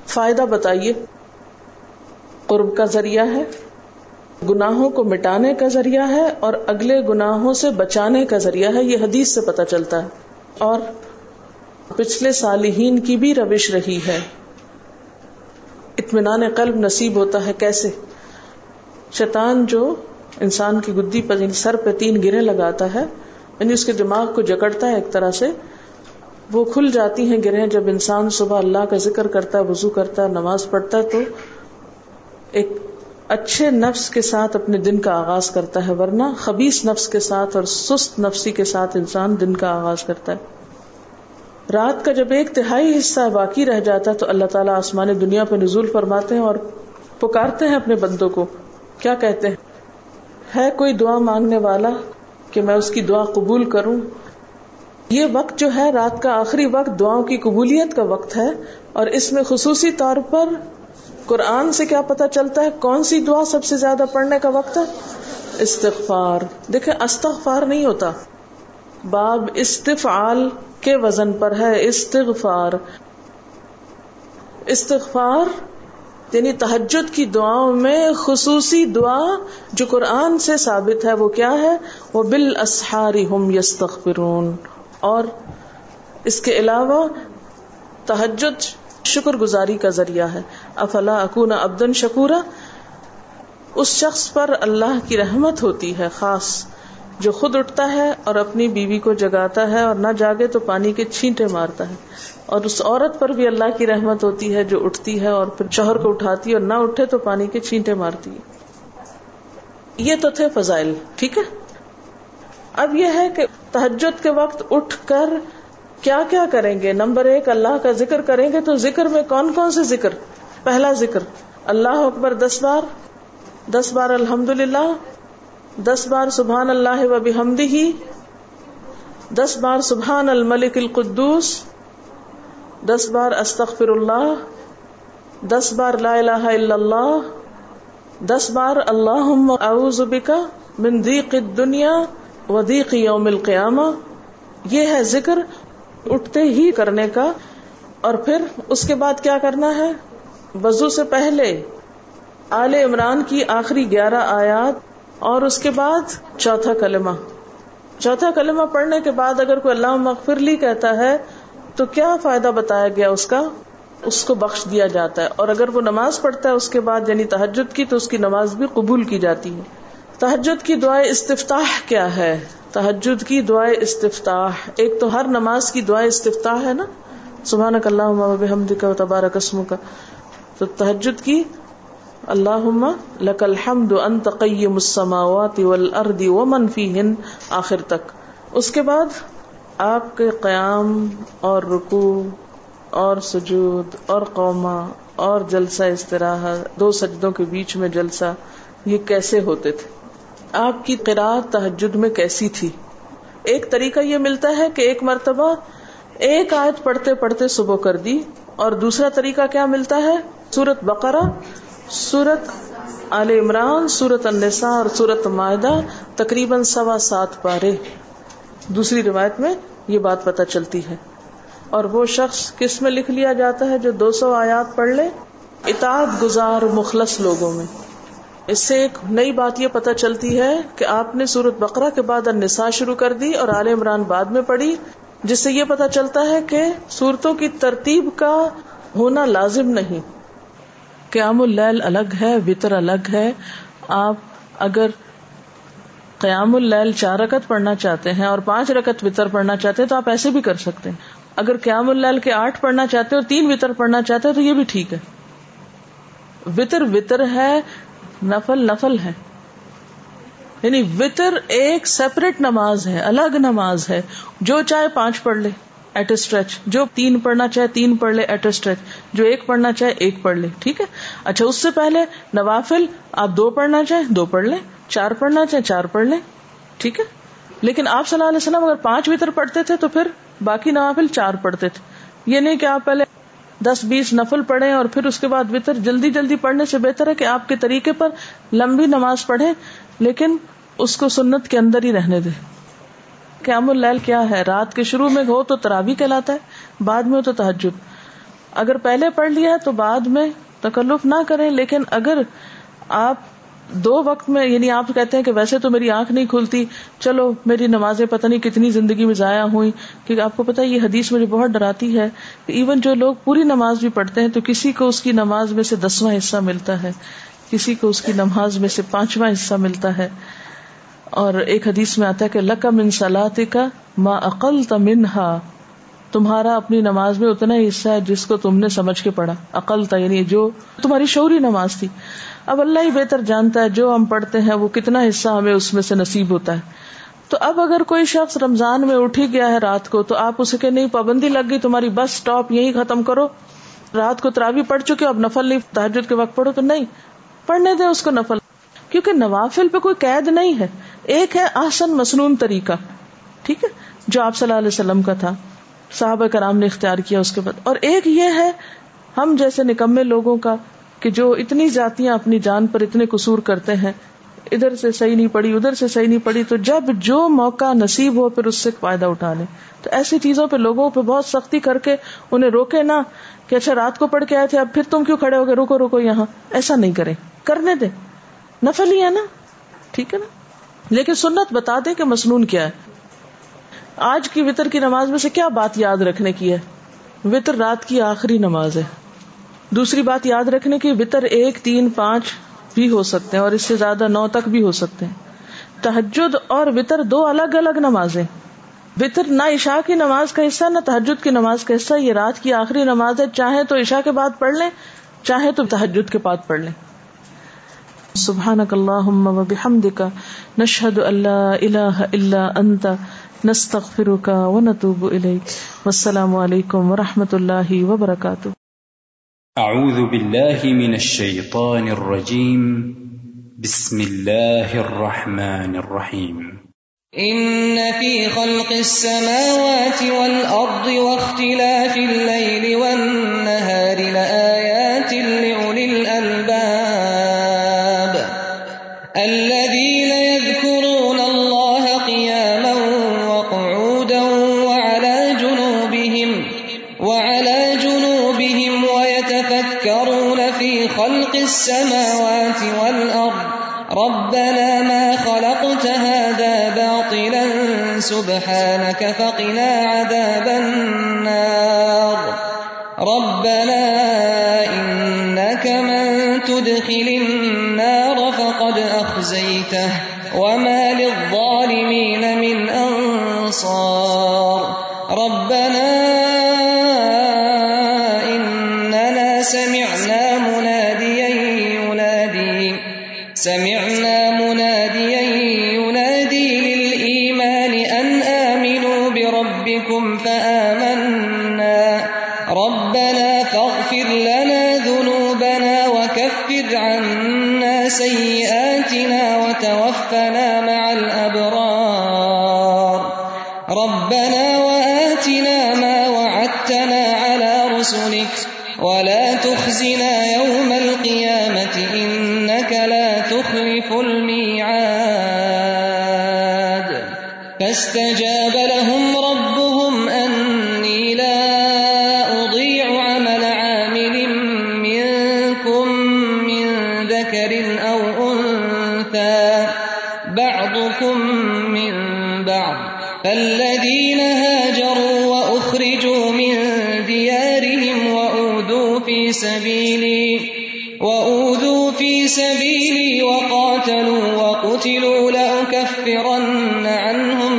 فائدہ بتائیے۔ قرب کا ذریعہ ہے۔ گناہوں کو مٹانے کا ذریعہ ہے اور اگلے گناہوں سے بچانے کا ذریعہ ہے، یہ حدیث سے پتہ چلتا ہے۔ اور پچھلے صالحین کی بھی روش رہی ہے۔ اطمینان قلب نصیب ہوتا ہے کیسے؟ شیطان جو انسان کی گدی پر یعنی سر پہ تین گرے لگاتا ہے یعنی اس کے دماغ کو جکڑتا ہے ایک طرح سے، وہ کھل جاتی ہیں گرہ جب انسان صبح اللہ کا ذکر کرتا ہے، وضو کرتا ہے، نماز پڑھتا ہے، تو ایک اچھے نفس کے ساتھ اپنے دن کا آغاز کرتا ہے، ورنہ خبیص نفس کے ساتھ اور سست نفسی کے ساتھ انسان دن کا آغاز کرتا ہے۔ رات کا جب ایک تہائی حصہ باقی رہ جاتا ہے تو اللہ تعالیٰ آسمان دنیا پہ نزول فرماتے ہیں اور پکارتے ہیں اپنے بندوں کو۔ کیا کہتے ہیں؟ ہے کوئی دعا مانگنے والا کہ میں اس کی دعا قبول کروں؟ یہ وقت جو ہے، رات کا آخری وقت دعاؤں کی قبولیت کا وقت ہے اور اس میں خصوصی طور پر قرآن سے کیا پتا چلتا ہے کون سی دعا سب سے زیادہ پڑھنے کا وقت ہے؟ استغفار۔ دیکھیں، استغفار نہیں ہوتا۔ باب استفعال کے وزن پر ہے۔ استغفار۔ استغفار یعنی تحجد کی دعاؤں میں خصوصی دعا جو قرآن سے ثابت ہے، وہ کیا ہے؟ وہ بال اسہاری ہم یستغفرون۔ اور اس کے علاوہ تحجد شکر گزاری کا ذریعہ ہے۔ افلا اکونا ابدن شکورا؟ اس شخص پر اللہ کی رحمت ہوتی ہے، خاص، جو خود اٹھتا ہے اور اپنی بیوی کو جگاتا ہے اور نہ جاگے تو پانی کے چھینٹے مارتا ہے۔ اور اس عورت پر بھی اللہ کی رحمت ہوتی ہے جو اٹھتی ہے اور پھر شوہر کو اٹھاتی ہے اور نہ اٹھے تو پانی کے چھینٹے مارتی ہے۔ یہ تو تھے فضائل، ٹھیک ہے؟ اب یہ ہے کہ تحجد کے وقت اٹھ کر کیا کیا کریں گے؟ نمبر ایک، اللہ کا ذکر کریں گے تو ذکر میں کون کون سے ذکر؟ پہلا ذکر، اللہ اکبر دس بار دس بار الحمد للہ دس بار سبحان اللہ و بحمدی ہی دس بار سبحان الملک القدوس، دس بار استغفر اللہ، دس بار لا الہ الا اللہ، دس بار اللہ اعوذ بکا من ضیق الدنیا و ضیق یوم القیامہ۔ یہ ہے ذکر، اٹھتے ہی کرنے کا، اور پھر اس کے بعد کیا کرنا ہے؟ وضو سے پہلے آل عمران کی آخری گیارہ آیات اور اس کے بعد چوتھا کلمہ۔ چوتھا کلمہ پڑھنے کے بعد اگر کوئی اللہ مغفر لی کہتا ہے، تو کیا فائدہ بتایا گیا اس کا؟ اس کو بخش دیا جاتا ہے۔ اور اگر وہ نماز پڑھتا ہے، اس کے بعد یعنی تحجد کی، تو اس کی نماز بھی قبول کی جاتی ہے۔ تحجد کی دعائیں استفتاح کیا ہے؟ تحجد کی دعائیں استفتاح۔ ایک تو ہر نماز کی دعائیں استفتاح ہے نا؟ سبحان اللہ حمد کا تبارہ قسم کا تو تحجد کی اللہ لک الحمد انت قیم السماوات والارض ومن فیہن آخر تک۔ اس کے بعد آپ کے قیام اور رکو اور سجود اور قوما اور جلسہ استراح دو سجدوں کے بیچ میں جلسہ، یہ کیسے ہوتے تھے؟ آپ کی قرآ تحجد میں کیسی تھی؟ ایک طریقہ یہ ملتا ہے کہ ایک مرتبہ ایک آیت پڑھتے پڑھتے صبح کر دی اور دوسرا طریقہ کیا ملتا ہے؟ سورت بقرہ، سورت عال عمران، سورت النساء اور سورت معاہدہ تقریباً سوا سات پارے۔ دوسری روایت میں یہ بات پتہ چلتی ہے۔ اور وہ شخص کس میں لکھ لیا جاتا ہے جو دو سو آیات پڑھ لے؟ اطاعت گزار مخلص لوگوں میں۔ اس سے ایک نئی بات یہ پتہ چلتی ہے کہ آپ نے سورت بقرہ کے بعد النساء شروع کر دی اور عال عمران بعد میں پڑھی، جس سے یہ پتا چلتا ہے کہ صورتوں کی ترتیب کا ہونا لازم نہیں۔ قیام اللیل الگ ہے، وطر الگ ہے۔ آپ اگر قیام اللیل چار رکت پڑھنا چاہتے ہیں اور پانچ رکت وطر پڑھنا چاہتے ہیں تو آپ ایسے بھی کر سکتے ہیں۔ اگر قیام اللیل کے آٹھ پڑھنا چاہتے ہیں اور تین وطر پڑھنا چاہتے ہیں تو یہ بھی ٹھیک ہے۔ وطر وطر ہے، نفل نفل ہے۔ یعنی وطر ایک سیپریٹ نماز ہے، الگ نماز ہے۔ جو چاہے پانچ پڑھ لے۔ ایٹ اے اسٹریچ جو تین پڑھنا چاہے تین پڑھ لے ایٹ اے اسٹریچ جو ایک پڑھنا چاہے ایک پڑھ لے. ٹھیک ہے؟ اچھا اس سے پہلے نوافل آپ دو پڑھنا چاہیں دو پڑھ لیں. چار پڑھنا چاہے چار پڑھ لیں. ٹھیک ہے؟ لیکن آپ صلی اللہ علیہ وسلم اگر پانچ وطر پڑھتے تھے تو پھر باقی نوافل چار پڑھتے تھے. یہ نہیں کہ آپ پہلے دس بیس نفل پڑھیں اور پھر اس کے بعد وطر جلدی جلدی پڑھنے سے بہتر ہے کہ آپ کے طریقے پر لمبی نماز پڑھیں، لیکن اس کو سنت کے اندر ہی رہنے دیں۔ قیام اللیل کیا ہے؟ رات کے شروع میں ہو تو ترابی کہلاتا ہے، بعد میں ہو تو تحجد اگر پہلے پڑھ لیا تو بعد میں تکلف نہ کریں، لیکن اگر آپ دو وقت میں یعنی آپ کہتے ہیں کہ ویسے تو میری آنکھ نہیں کھلتی، چلو میری نمازیں پتہ نہیں کتنی زندگی میں ضائع ہوئی کیونکہ آپ کو پتا یہ حدیث مجھے بہت ڈراتی ہے کہ ایون جو لوگ پوری نماز بھی پڑھتے ہیں تو کسی کو اس کی نماز میں سے دسواں حصہ ملتا ہے، کسی کو اس کی نماز میں سے پانچواں حصہ ملتا ہے۔ اور ایک حدیث میں آتا ہے کہ لکم ان سلاد کا ما عقل تمنہا تمہارا اپنی نماز میں اتنا ہی حصہ ہے جس کو تم نے سمجھ کے پڑھا۔ عقل تھا یعنی جو تمہاری شوری نماز تھی۔ اب اللہ ہی بہتر جانتا ہے جو ہم پڑھتے ہیں وہ کتنا حصہ ہمیں اس میں سے نصیب ہوتا ہے۔ تو اب اگر کوئی شخص رمضان میں اٹھی گیا ہے رات کو تو آپ اسے کہ نہیں پابندی لگ گئی تمہاری بس اسٹاپ یہی ختم کرو۔ رات کو تراوی پڑ چکے اب نفل نہیں تحجد کے وقت پڑھو تو نہیں۔ پڑھنے دیں اس کو نفل۔ کیونکہ نوافل پہ کوئی قید نہیں ہے۔ ایک ہے آسن مصنون طریقہ، ٹھیک ہے؟ جو آپ صلی اللہ علیہ وسلم کا تھا، صحابہ کرام نے اختیار کیا اس کے بعد۔ اور ایک یہ ہے، ہم جیسے نکمے لوگوں کا، کہ جو اتنی جاتیاں اپنی جان پر اتنے قصور کرتے ہیں، ادھر سے صحیح نہیں پڑی، ادھر سے صحیح نہیں پڑی، تو جب جو موقع نصیب ہو، پھر اس سے فائدہ اٹھا لیں۔ تو ایسی چیزوں پہ لوگوں پہ بہت سختی کر کے انہیں روکے نہ کہ اچھا رات کو پڑھ کے آئے تھے، اب پھر تم کیوں کھڑے ہو گئے؟ روکو روکو یہاں۔ ایسا نہیں کریں۔ کرنے دیں۔ نفل ہی ہے نا؟ ٹھیک ہے نا؟ لیکن سنت بتا دے کہ مصنون کیا ہے۔ آج کی وطر کی نماز میں سے کیا بات یاد رکھنے کی ہے؟ وطر رات کی آخری نماز ہے۔ دوسری بات یاد رکھنے کی، وطر ایک، تین، پانچ بھی ہو سکتے ہیں اور اس سے زیادہ نو تک بھی ہو سکتے ہیں۔ تحجد اور وطر دو الگ الگ نمازیں۔ وطر نہ عشاء کی نماز کا حصہ، نہ تحجد کی نماز کا حصہ۔ یہ رات کی آخری نماز ہے۔ چاہے تو عشاء کے بعد پڑھ لیں چاہے تو تحجد کے بعد پڑھ لیں۔ سبحانك اللهم وبحمدك نشهد ان لا اله الا انت نستغفرك ونتوب اليك والسلام عليكم ورحمه الله وبركاته اعوذ بالله من الشيطان الرجيم بسم الله الرحمن الرحيم ان في خلق السماوات والارض واختلاف الليل والنهار لآيات لأولي الالباب۔ الذين يذكرون الله قياما وقعودا وعلى جنوبهم وعلى جنوبهم ويتفكرون في خلق السماوات والارض ربنا ما خلقت هذا باطلا سبحانك فقنا عذاب النار. ربنا فقد وما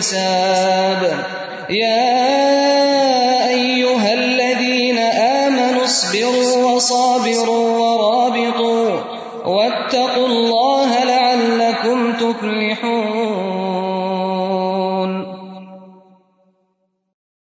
سريع